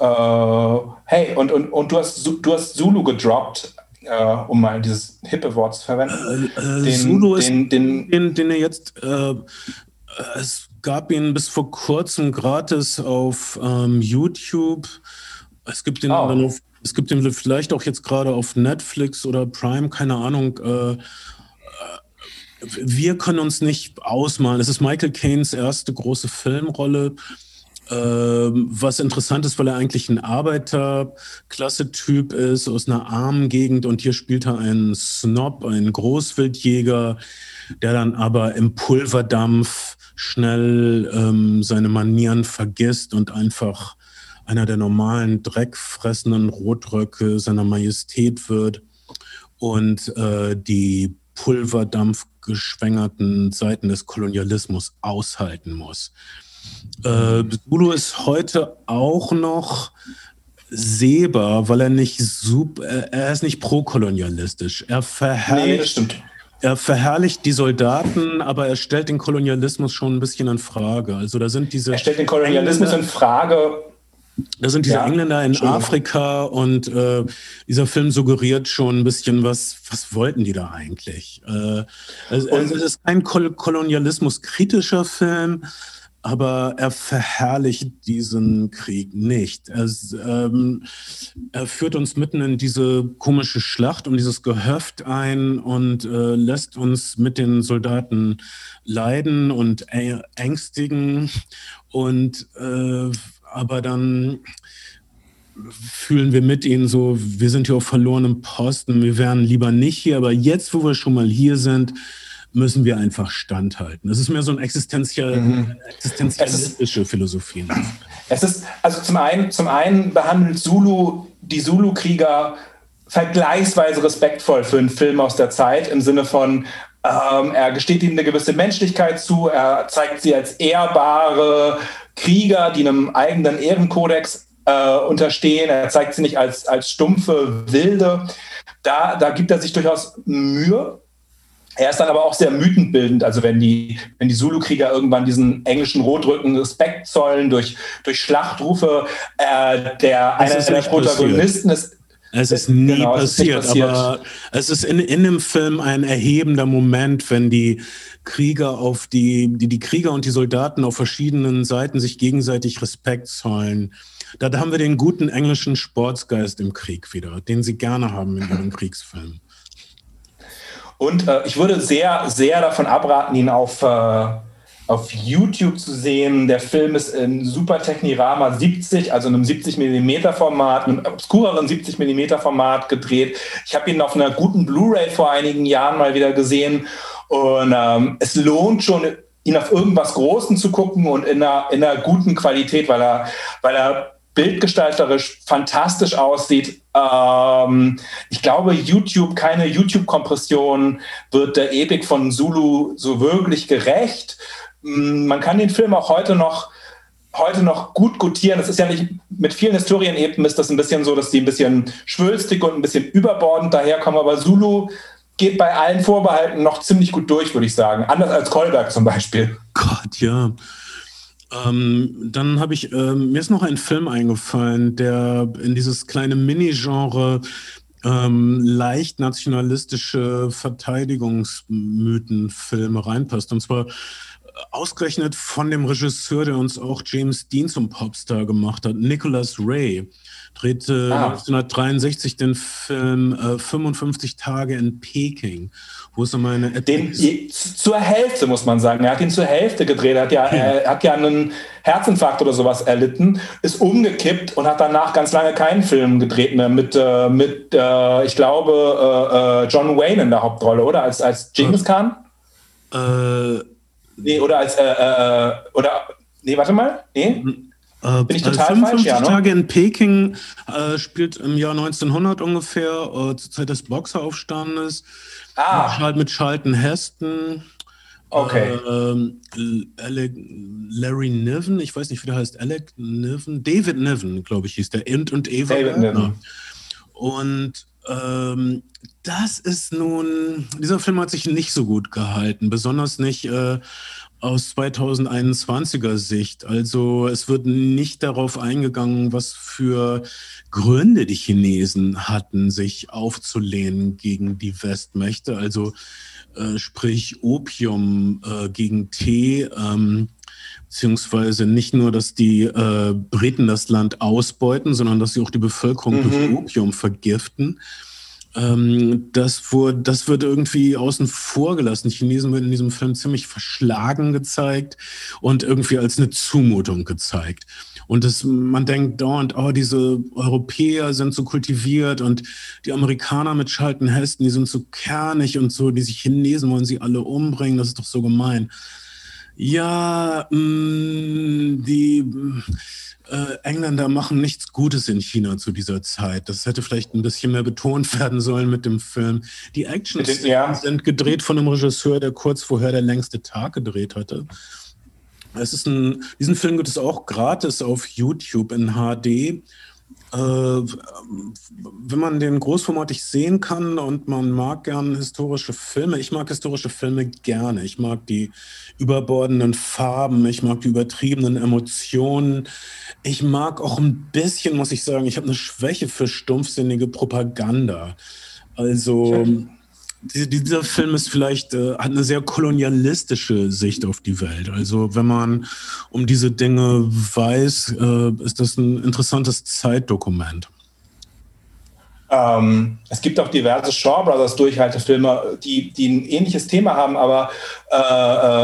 Äh, hey, und, und, und du, hast, du hast Zulu gedroppt, äh, um mal dieses hippe Wort zu verwenden.
Äh, äh, den, Zulu ist den, den, den, den er jetzt, äh, es gab ihn bis vor kurzem gratis auf ähm, YouTube. Es gibt ihn oh. dann auf es gibt ihn vielleicht auch jetzt gerade auf Netflix oder Prime, keine Ahnung. Äh, wir können uns nicht ausmalen. Es ist Michael Caines erste große Filmrolle. Ähm, was interessant ist, weil er eigentlich ein Arbeiterklasse-Typ ist aus einer armen Gegend und hier spielt er einen Snob, einen Großwildjäger, der dann aber im Pulverdampf schnell ähm, seine Manieren vergisst und einfach einer der normalen dreckfressenden Rotröcke seiner Majestät wird und äh, die Pulverdampf geschwängerten Seiten des Kolonialismus aushalten muss. Äh, Zulu ist heute auch noch sehbar, weil er nicht super, er ist nicht prokolonialistisch. Er verherrlicht, nee, er verherrlicht die Soldaten, aber er stellt den Kolonialismus schon ein bisschen in Frage. Also da sind diese.
Er stellt den Kolonialismus in Frage
da sind diese ja, Engländer in Afrika und äh, dieser Film suggeriert schon ein bisschen, was, was wollten die da eigentlich? Äh, also, also es ist kein Kol kolonialismuskritischer Film, aber er verherrlicht diesen Krieg nicht. Er, ähm, er, führt uns mitten in diese komische Schlacht um dieses Gehöft ein und äh, lässt uns mit den Soldaten leiden und ängstigen und äh, aber dann fühlen wir mit ihnen so, wir sind hier auf verlorenem Posten, wir wären lieber nicht hier, aber jetzt, wo wir schon mal hier sind, müssen wir einfach standhalten. Das ist mehr so eine existenzial, mhm. existenzialistische Philosophie.
Es ist, also zum einen, zum einen behandelt Zulu die Zulu-Krieger vergleichsweise respektvoll für einen Film aus der Zeit, im Sinne von, ähm, er gesteht ihnen eine gewisse Menschlichkeit zu, er zeigt sie als ehrbare, Krieger, die einem eigenen Ehrenkodex äh, unterstehen. Er zeigt sie nicht als, als stumpfe Wilde. Da, da gibt er sich durchaus Mühe. Er ist dann aber auch sehr mythenbildend. Also wenn die, wenn die Zulu-Krieger irgendwann diesen englischen Rotrücken Respekt zollen durch, durch Schlachtrufe, äh, der einer der Protagonisten passiert. ist.
Es ist nie genau, passiert, ist passiert, aber es ist in, in dem Film ein erhebender Moment, wenn die Krieger auf die, die, die Krieger und die Soldaten auf verschiedenen Seiten sich gegenseitig Respekt zollen. Da, da haben wir den guten englischen Sportsgeist im Krieg wieder, den sie gerne haben in ihren Kriegsfilmen.
Und äh, ich würde sehr, sehr davon abraten, ihn auf, äh, auf YouTube zu sehen. Der Film ist in Super Technirama 70, also einem 70 mm Format, einem obskureren 70 mm Format gedreht. Ich habe ihn auf einer guten Blu-ray vor einigen Jahren mal wieder gesehen. Und ähm, es lohnt schon, ihn auf irgendwas Großen zu gucken und in einer, in einer guten Qualität, weil er, weil er bildgestalterisch fantastisch aussieht. Ähm, ich glaube, YouTube, keine YouTube-Kompression wird der Epik von Zulu so wirklich gerecht. Mm, man kann den Film auch heute noch heute noch gut gutieren. Es ist ja nicht, mit vielen Historienepen ist das ein bisschen so, dass die ein bisschen schwülstig und ein bisschen überbordend daherkommen, aber Zulu geht bei allen Vorbehalten noch ziemlich gut durch, würde ich sagen. Anders als Kolberg zum Beispiel.
Gott, ja. Ähm, dann habe ich, ähm, mir ist noch ein Film eingefallen, der in dieses kleine Mini-Genre ähm, leicht nationalistische Verteidigungsmythenfilme reinpasst. Und zwar ausgerechnet von dem Regisseur, der uns auch James Dean zum Popstar gemacht hat, Nicholas Ray drehte ah. 1963 den Film äh, 55 Tage in Peking, wo es um eine
den, zur Hälfte muss man sagen. Er hat ihn zur Hälfte gedreht. Er hat ja, hm. er hat ja einen Herzinfarkt oder sowas erlitten, ist umgekippt und hat danach ganz lange keinen Film gedreht mehr mit, äh, mit äh, ich glaube, äh, äh, John Wayne in der Hauptrolle, oder? Als, als Genghis Khan? Äh, nee, oder als, äh, oder, nee, warte mal, nee?
Äh, Bin ich total 55 falsch, ja, ne? Tage in Peking äh, spielt im Jahr 1900 ungefähr, äh, zur Zeit des Boxeraufstandes. Ah. Mit, mit Charlton Heston.
Okay.
Äh, Alec, Larry Niven, ich weiß nicht, wie der heißt. Alec Niven, David Niven, glaube ich, hieß der. Und, und Eva. David Niven. Und ähm, das ist nun, dieser Film hat sich nicht so gut gehalten, besonders nicht äh, aus 2021er Sicht. Also es wird nicht darauf eingegangen, was für Gründe die Chinesen hatten, sich aufzulehnen gegen die Westmächte. Also äh, sprich Opium äh, gegen Tee. Ähm, beziehungsweise nicht nur, dass die äh, Briten das Land ausbeuten, sondern dass sie auch die Bevölkerung mhm. durch Opium vergiften. Ähm, das, wurde, das wird irgendwie außen vor gelassen. Die Chinesen werden in diesem Film ziemlich verschlagen gezeigt und irgendwie als eine Zumutung gezeigt. Und das, man denkt dauernd, oh, diese Europäer sind so kultiviert und die Amerikaner mit Schalten Hesten, die sind so kernig und so, diese Chinesen wollen sie alle umbringen, das ist doch so gemein. Ja, mh, mm, die äh, Engländer machen nichts Gutes in China zu dieser Zeit. Das hätte vielleicht ein bisschen mehr betont werden sollen mit dem Film. Die Action ja. sind gedreht von einem Regisseur, der kurz vorher der längste Tag gedreht hatte. Es ist ein, diesen Film gibt es auch gratis auf YouTube in HD. Äh, wenn man den großformatig sehen kann und man mag gern historische Filme, ich mag historische Filme gerne. Ich mag die überbordenden Farben, ich mag die übertriebenen Emotionen. Ich mag auch ein bisschen, muss ich sagen, ich habe eine Schwäche für stumpfsinnige Propaganda. Also dieser Film ist vielleicht, äh, hat eine sehr kolonialistische Sicht auf die Welt. Also wenn man um diese Dinge weiß, äh, ist das ein interessantes Zeitdokument.
Ähm, es gibt auch diverse Shaw Brothers Durchhaltefilme, die, die ein ähnliches Thema haben, aber äh,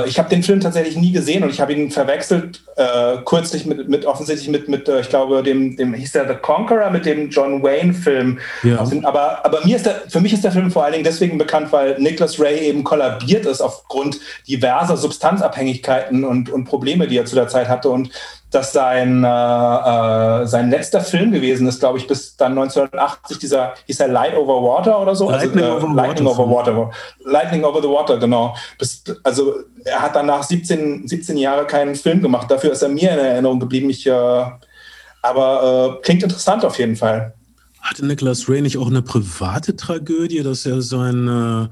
äh ich habe den Film tatsächlich nie gesehen und ich habe ihn verwechselt äh, kürzlich mit, mit offensichtlich mit, mit äh, ich glaube, dem, dem hieß der The Conqueror mit dem John Wayne Film. Ja. Aber, aber mir ist der, für mich ist der Film vor allen Dingen deswegen bekannt, weil Nicholas Ray eben kollabiert ist aufgrund diverser Substanzabhängigkeiten und, und Probleme, die er zu der Zeit hatte und dass sein, äh, äh, sein letzter Film gewesen ist, glaube ich, bis dann 1980, dieser, hieß er Light Over Water oder so?
Lightning,
also,
over,
Lightning
water.
over Water. Lightning Over the Water, genau. Bis, also er hat danach 17, 17 Jahre keinen Film gemacht. Dafür ist er mir in Erinnerung geblieben. Ich, äh, aber äh, klingt interessant auf jeden Fall.
Hatte Nicholas Ray nicht auch eine private Tragödie, dass er seine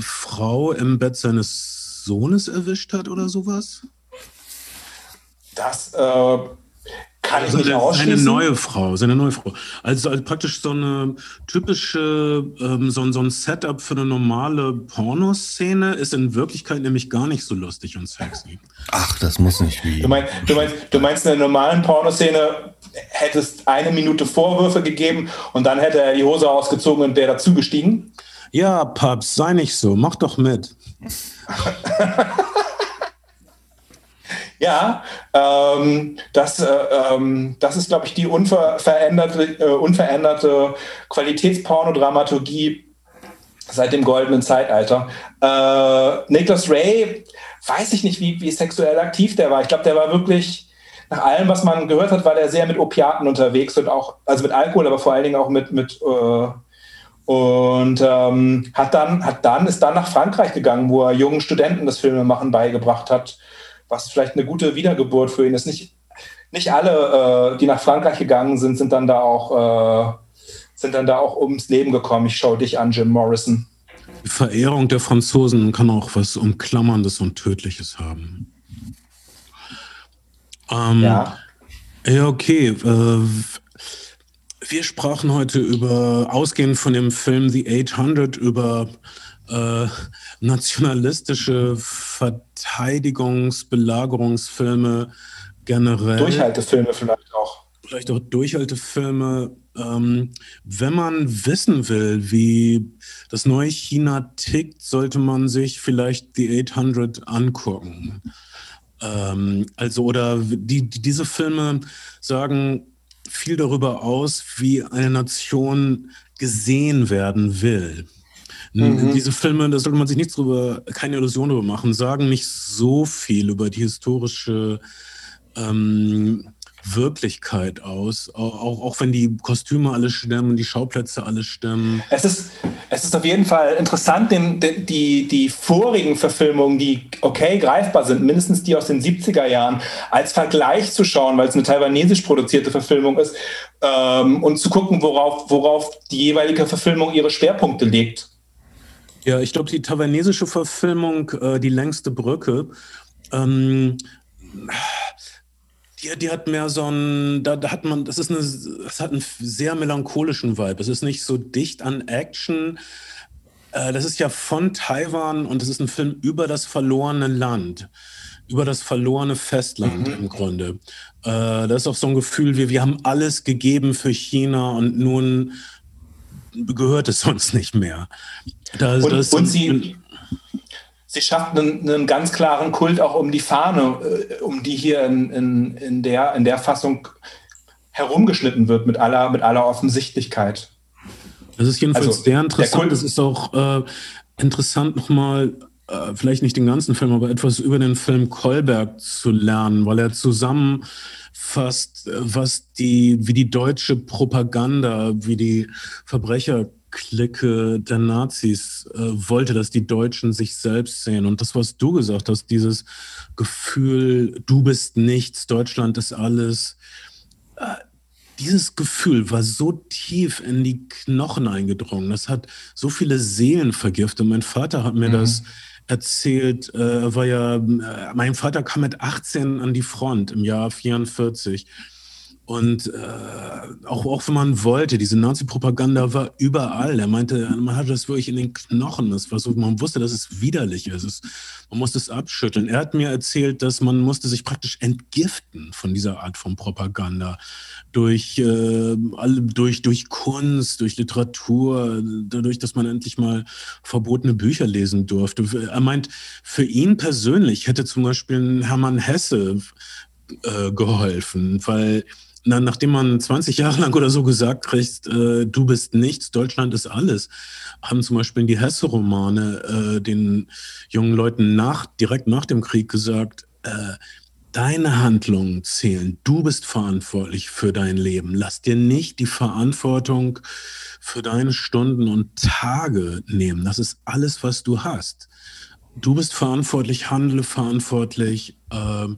Frau im Bett seines Sohnes erwischt hat oder sowas?
Das äh, kann ich
Also
nicht
seine
ausschließen.
neue Frau, seine neue Frau. Also, also praktisch so eine typische, ähm, so, ein- so ein Setup für eine normale Pornoszene ist in Wirklichkeit nämlich gar nicht so lustig und sexy.
Ach, das muss nicht wie.
Du meinst, du, meinst, du meinst, in der normalen Pornoszene hätte es eine Minute Vorwürfe gegeben und dann hätte er die Hose ausgezogen und wäre dazugestiegen?
Ja, Paps, sei nicht so, mach doch mit.
Ja, ähm, das, äh, ähm, das ist, glaube ich, die unveränderte, äh, unveränderte Qualitätspornodramaturgie seit dem goldenen Zeitalter. Äh, Nicholas Ray, weiß ich nicht, wie, wie sexuell aktiv der war. Ich glaube, der war wirklich, nach allem, was man gehört hat, war der sehr mit Opiaten unterwegs und auch, also mit Alkohol, aber vor allen Dingen auch mit, mit äh, und ähm, hat dann, hat dann, ist dann nach Frankreich gegangen, wo er jungen Studenten das Filmemachen beigebracht hat, was vielleicht eine gute Wiedergeburt für ihn ist. Nicht, nicht alle, äh, die nach Frankreich gegangen sind, sind dann da auch, äh, sind dann da auch ums Leben gekommen. Ich schaue dich an, Jim Morrison.
Die Verehrung der Franzosen kann auch was Umklammerndes und Tödliches haben. Ähm,
Ja.
Ja, okay. Äh, wir sprachen heute über, ausgehend von dem Film The 800, über äh, nationalistische Verteidigungs-, Belagerungsfilme generell.
Durchhaltefilme vielleicht auch.
Vielleicht auch Durchhaltefilme. Ähm, wenn man wissen will, wie das neue China tickt, sollte man sich vielleicht The 800 angucken. Ähm, also, oder die, die, diese Filme sagen viel darüber aus, wie eine Nation gesehen werden will.
Mhm.
Diese Filme, da sollte man sich nichts drüber, keine Illusion darüber machen, sagen nicht so viel über die historische ähm, Wirklichkeit aus. Auch, auch, auch wenn die Kostüme alle stimmen, die Schauplätze alle stimmen.
Es ist, es ist auf jeden Fall interessant, den, den, die, die vorigen Verfilmungen, die okay greifbar sind, mindestens die aus den 70er Jahren, als Vergleich zu schauen, weil es eine taiwanesisch produzierte Verfilmung ist, ähm, und zu gucken, worauf, worauf die jeweilige Verfilmung ihre Schwerpunkte legt.
Ja, ich glaube, die taiwanesische Verfilmung, äh, Die längste Brücke, ähm, die, die hat mehr so ein, da, da hat man, das ist eine, das hat einen sehr melancholischen Vibe. Es ist nicht so dicht an Action. Äh, das ist ja von Taiwan und es ist ein Film über das verlorene Land, über das verlorene Festland mhm. im Grunde. Äh, das ist auch so ein Gefühl, wie wir haben alles gegeben für China und nun gehört es uns nicht mehr.
Da, und, das und sie, sie schafft einen, einen, ganz klaren Kult auch um die Fahne, äh, um die hier in, in, in, der, in der Fassung herumgeschnitten wird, mit aller, mit aller Offensichtlichkeit.
Das ist jedenfalls also, sehr interessant. Das ist auch äh, interessant, nochmal, äh, vielleicht nicht den ganzen Film, aber etwas über den Film Kolberg zu lernen, weil er zusammenfasst, was die, wie die deutsche Propaganda, wie die Verbrecher Clique der Nazis äh, wollte, dass die Deutschen sich selbst sehen. Und das, was du gesagt hast, dieses Gefühl, du bist nichts, Deutschland ist alles, äh, dieses Gefühl war so tief in die Knochen eingedrungen. Das hat so viele Seelen vergiftet. Mein Vater hat mir mhm. das erzählt, äh, war ja, äh, mein Vater kam mit 18 an die Front im Jahr 44. Und äh, auch, auch wenn man wollte, diese Nazi-Propaganda war überall. Er meinte, man hatte das wirklich in den Knochen. Das war so, man wusste, dass es widerlich ist. Es, man musste es abschütteln. Er hat mir erzählt, dass man musste sich praktisch entgiften von dieser Art von Propaganda. Durch, äh, alle, durch, durch Kunst, durch Literatur, dadurch, dass man endlich mal verbotene Bücher lesen durfte. Er meint, für ihn persönlich hätte zum Beispiel Hermann Hesse äh, geholfen, weil na, nachdem man 20 Jahre lang oder so gesagt kriegt, äh, du bist nichts, Deutschland ist alles, haben zum Beispiel die Hesse-Romane äh, den jungen Leuten nach, direkt nach dem Krieg gesagt, äh, Deine Handlungen zählen. Du bist verantwortlich für dein Leben. Lass dir nicht die Verantwortung für deine Stunden und Tage nehmen. Das ist alles, was du hast. Du bist verantwortlich, handle verantwortlich. Äh,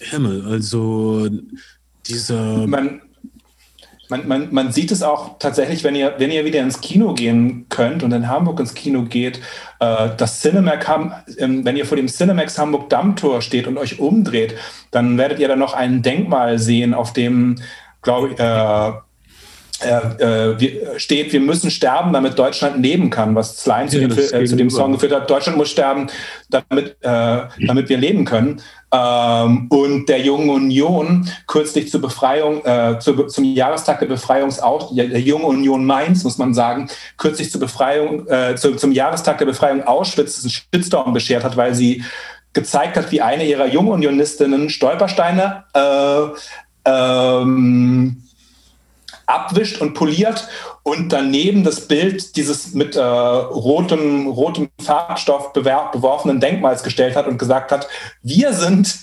Himmel, also dieser.
Man, man, man, man sieht es auch tatsächlich, wenn ihr, wenn ihr wieder ins Kino gehen könnt und in Hamburg ins Kino geht, äh, das Cinemax, ähm, wenn ihr vor dem Cinemax Hamburg Dammtor steht und euch umdreht, dann werdet ihr da noch ein Denkmal sehen, auf dem, glaube ich, äh, äh, äh, steht, wir müssen sterben, damit Deutschland leben kann, was Slein zu, äh, zu, dem Song geführt hat. Deutschland muss sterben, damit, äh, damit wir leben können. Ähm, und der Jungen Union kürzlich zur Befreiung, äh, zu, zum Jahrestag der Befreiungsaus, der Jungen Union Mainz, muss man sagen, kürzlich zur Befreiung, äh, zu, zum Jahrestag der Befreiung Auschwitz einen Shitstorm beschert hat, weil sie gezeigt hat, wie eine ihrer Jungunionistinnen Stolpersteine äh, ähm, abwischt und poliert und daneben das Bild dieses mit äh, rotem, rotem Farbstoff beworfenen Denkmals gestellt hat und gesagt hat, wir sind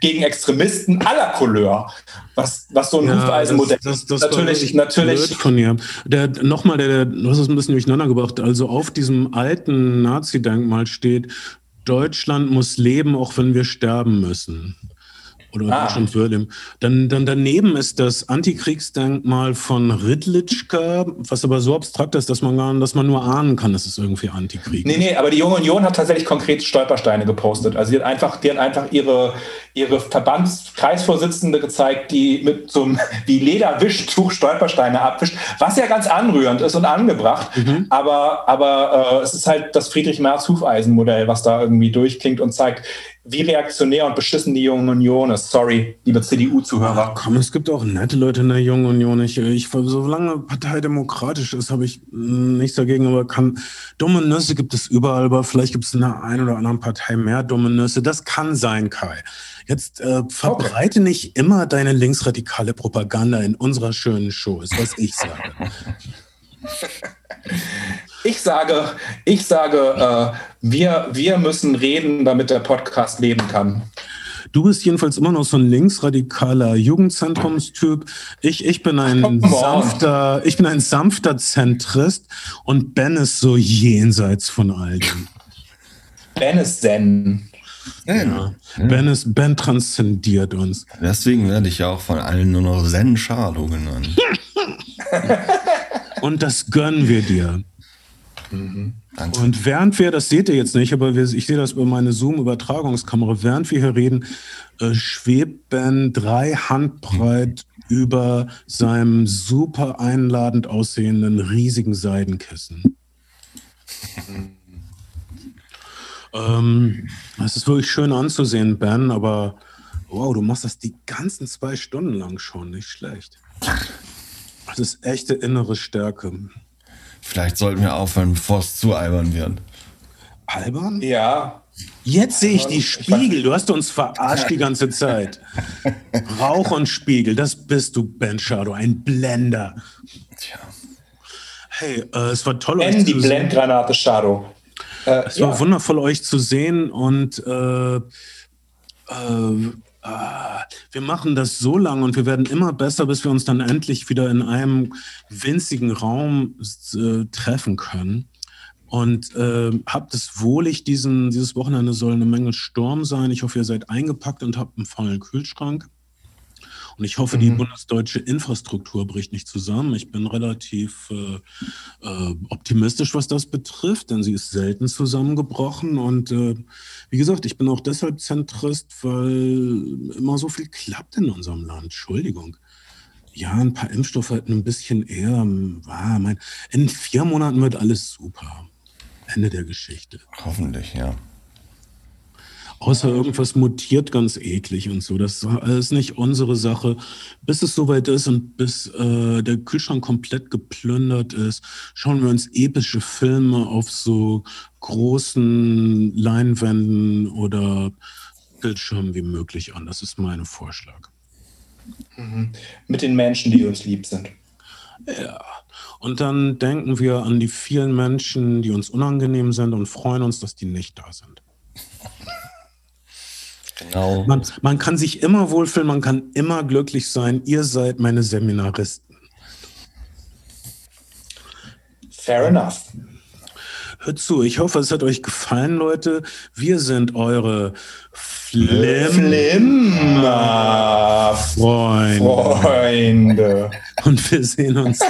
gegen Extremisten aller Couleur. Was, was so ein ja, Hufeisenmodell
das, das, das natürlich, natürlich. von ihr. Der, nochmal, der, der, du hast es ein bisschen durcheinander gebracht. Also auf diesem alten Nazi-Denkmal steht, Deutschland muss leben, auch wenn wir sterben müssen oder ah. Deutschland würde. Dann, dann daneben ist das Antikriegsdenkmal von Ridlitschka, was aber so abstrakt ist, dass man, gar, dass man nur ahnen kann, dass es irgendwie Antikrieg
Nee, nee, aber die Junge Union hat tatsächlich konkret Stolpersteine gepostet. Also die hat einfach, die hat einfach ihre, ihre Verbandskreisvorsitzende gezeigt, die mit so einem wie Lederwischtuch Stolpersteine abwischt, was ja ganz anrührend ist und angebracht. Mhm. Aber, aber äh, es ist halt das Friedrich-Merz-Hufeisen-Modell, was da irgendwie durchklingt und zeigt, wie reaktionär und beschissen die Junge Union ist. Sorry, liebe CDU-Zuhörer.
Komm, es gibt auch nette Leute in der Jungen Union. Ich, ich, solange Partei demokratisch ist, habe ich nichts dagegen, aber kann, dumme Nüsse gibt es überall, aber vielleicht gibt es in der einen oder anderen Partei mehr dumme Nüsse. Das kann sein, Kai. Jetzt äh, verbreite okay. nicht immer deine linksradikale Propaganda in unserer schönen Show, ist was ich sage.
Ich sage, ich sage, äh, wir, wir müssen reden, damit der Podcast leben kann.
Du bist jedenfalls immer noch so ein linksradikaler Jugendzentrumstyp. Ich, ich bin ein sanfter, ich bin ein sanfter Zentrist und Ben ist so jenseits von all dem.
Ben ist Zen.
Ja. Ben, ist, ben transzendiert uns.
Deswegen werde ich ja auch von allen nur noch Zen Shado genannt.
und das gönnen wir dir. Mhm. Und während wir, das seht ihr jetzt nicht, aber wir, ich sehe das über meine Zoom-Übertragungskamera, während wir hier reden, äh, schwebt Ben drei Handbreit mhm. über seinem super einladend aussehenden riesigen Seidenkissen. ähm, es ist wirklich schön anzusehen, Ben, aber wow, du machst das die ganzen zwei Stunden lang schon, nicht schlecht. Das ist echte innere Stärke.
Vielleicht sollten wir aufhören, bevor es zu albern wird.
Albern?
Ja.
Jetzt sehe ich die Spiegel. Du hast uns verarscht die ganze Zeit. Rauch und Spiegel, das bist du, Ben Shadow, ein Blender. Tja. Hey, äh, es war toll,
euch die Blendgranate Shadow.
Äh, es war ja. wundervoll, euch zu sehen und äh, äh, Ah, wir machen das so lange und wir werden immer besser, bis wir uns dann endlich wieder in einem winzigen Raum äh, treffen können. Und äh, habt es wohlig, diesen, dieses Wochenende soll eine Menge Sturm sein. Ich hoffe, ihr seid eingepackt und habt einen vollen Kühlschrank. Und ich hoffe, mhm. die bundesdeutsche Infrastruktur bricht nicht zusammen. Ich bin relativ äh, äh, optimistisch, was das betrifft, denn sie ist selten zusammengebrochen. Und äh, wie gesagt, ich bin auch deshalb Zentrist, weil immer so viel klappt in unserem Land. Entschuldigung. Ja, ein paar Impfstoffe hätten ein bisschen eher. Ah, mein, in vier Monaten wird alles super. Ende der Geschichte.
Hoffentlich, ja.
Außer irgendwas mutiert ganz eklig und so. Das ist nicht unsere Sache. Bis es soweit ist und bis äh, der Kühlschrank komplett geplündert ist, schauen wir uns epische Filme auf so großen Leinwänden oder Bildschirmen wie möglich an. Das ist mein Vorschlag.
Mhm. Mit den Menschen, die uns lieb sind.
Ja. Und dann denken wir an die vielen Menschen, die uns unangenehm sind und freuen uns, dass die nicht da sind. Genau. Man, man kann sich immer wohlfühlen, man kann immer glücklich sein. Ihr seid meine Seminaristen.
Fair enough.
Hört zu, ich hoffe, es hat euch gefallen, Leute. Wir sind eure Flimmer Freunde. Freunde. Und wir sehen uns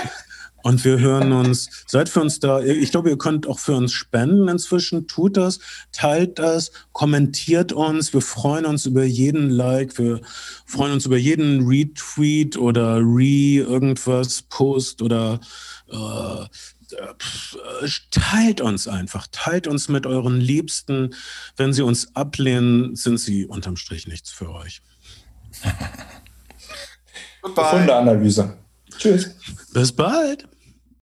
und wir hören uns, seid für uns da. Ich glaube, ihr könnt auch für uns spenden inzwischen. Tut das, teilt das, kommentiert uns. Wir freuen uns über jeden Like. Wir freuen uns über jeden Retweet oder Re irgendwas Post oder äh, teilt uns einfach, teilt uns mit euren Liebsten. Wenn sie uns ablehnen, sind sie unterm Strich nichts für euch.
Analyse. Tschüss.
Bis bald.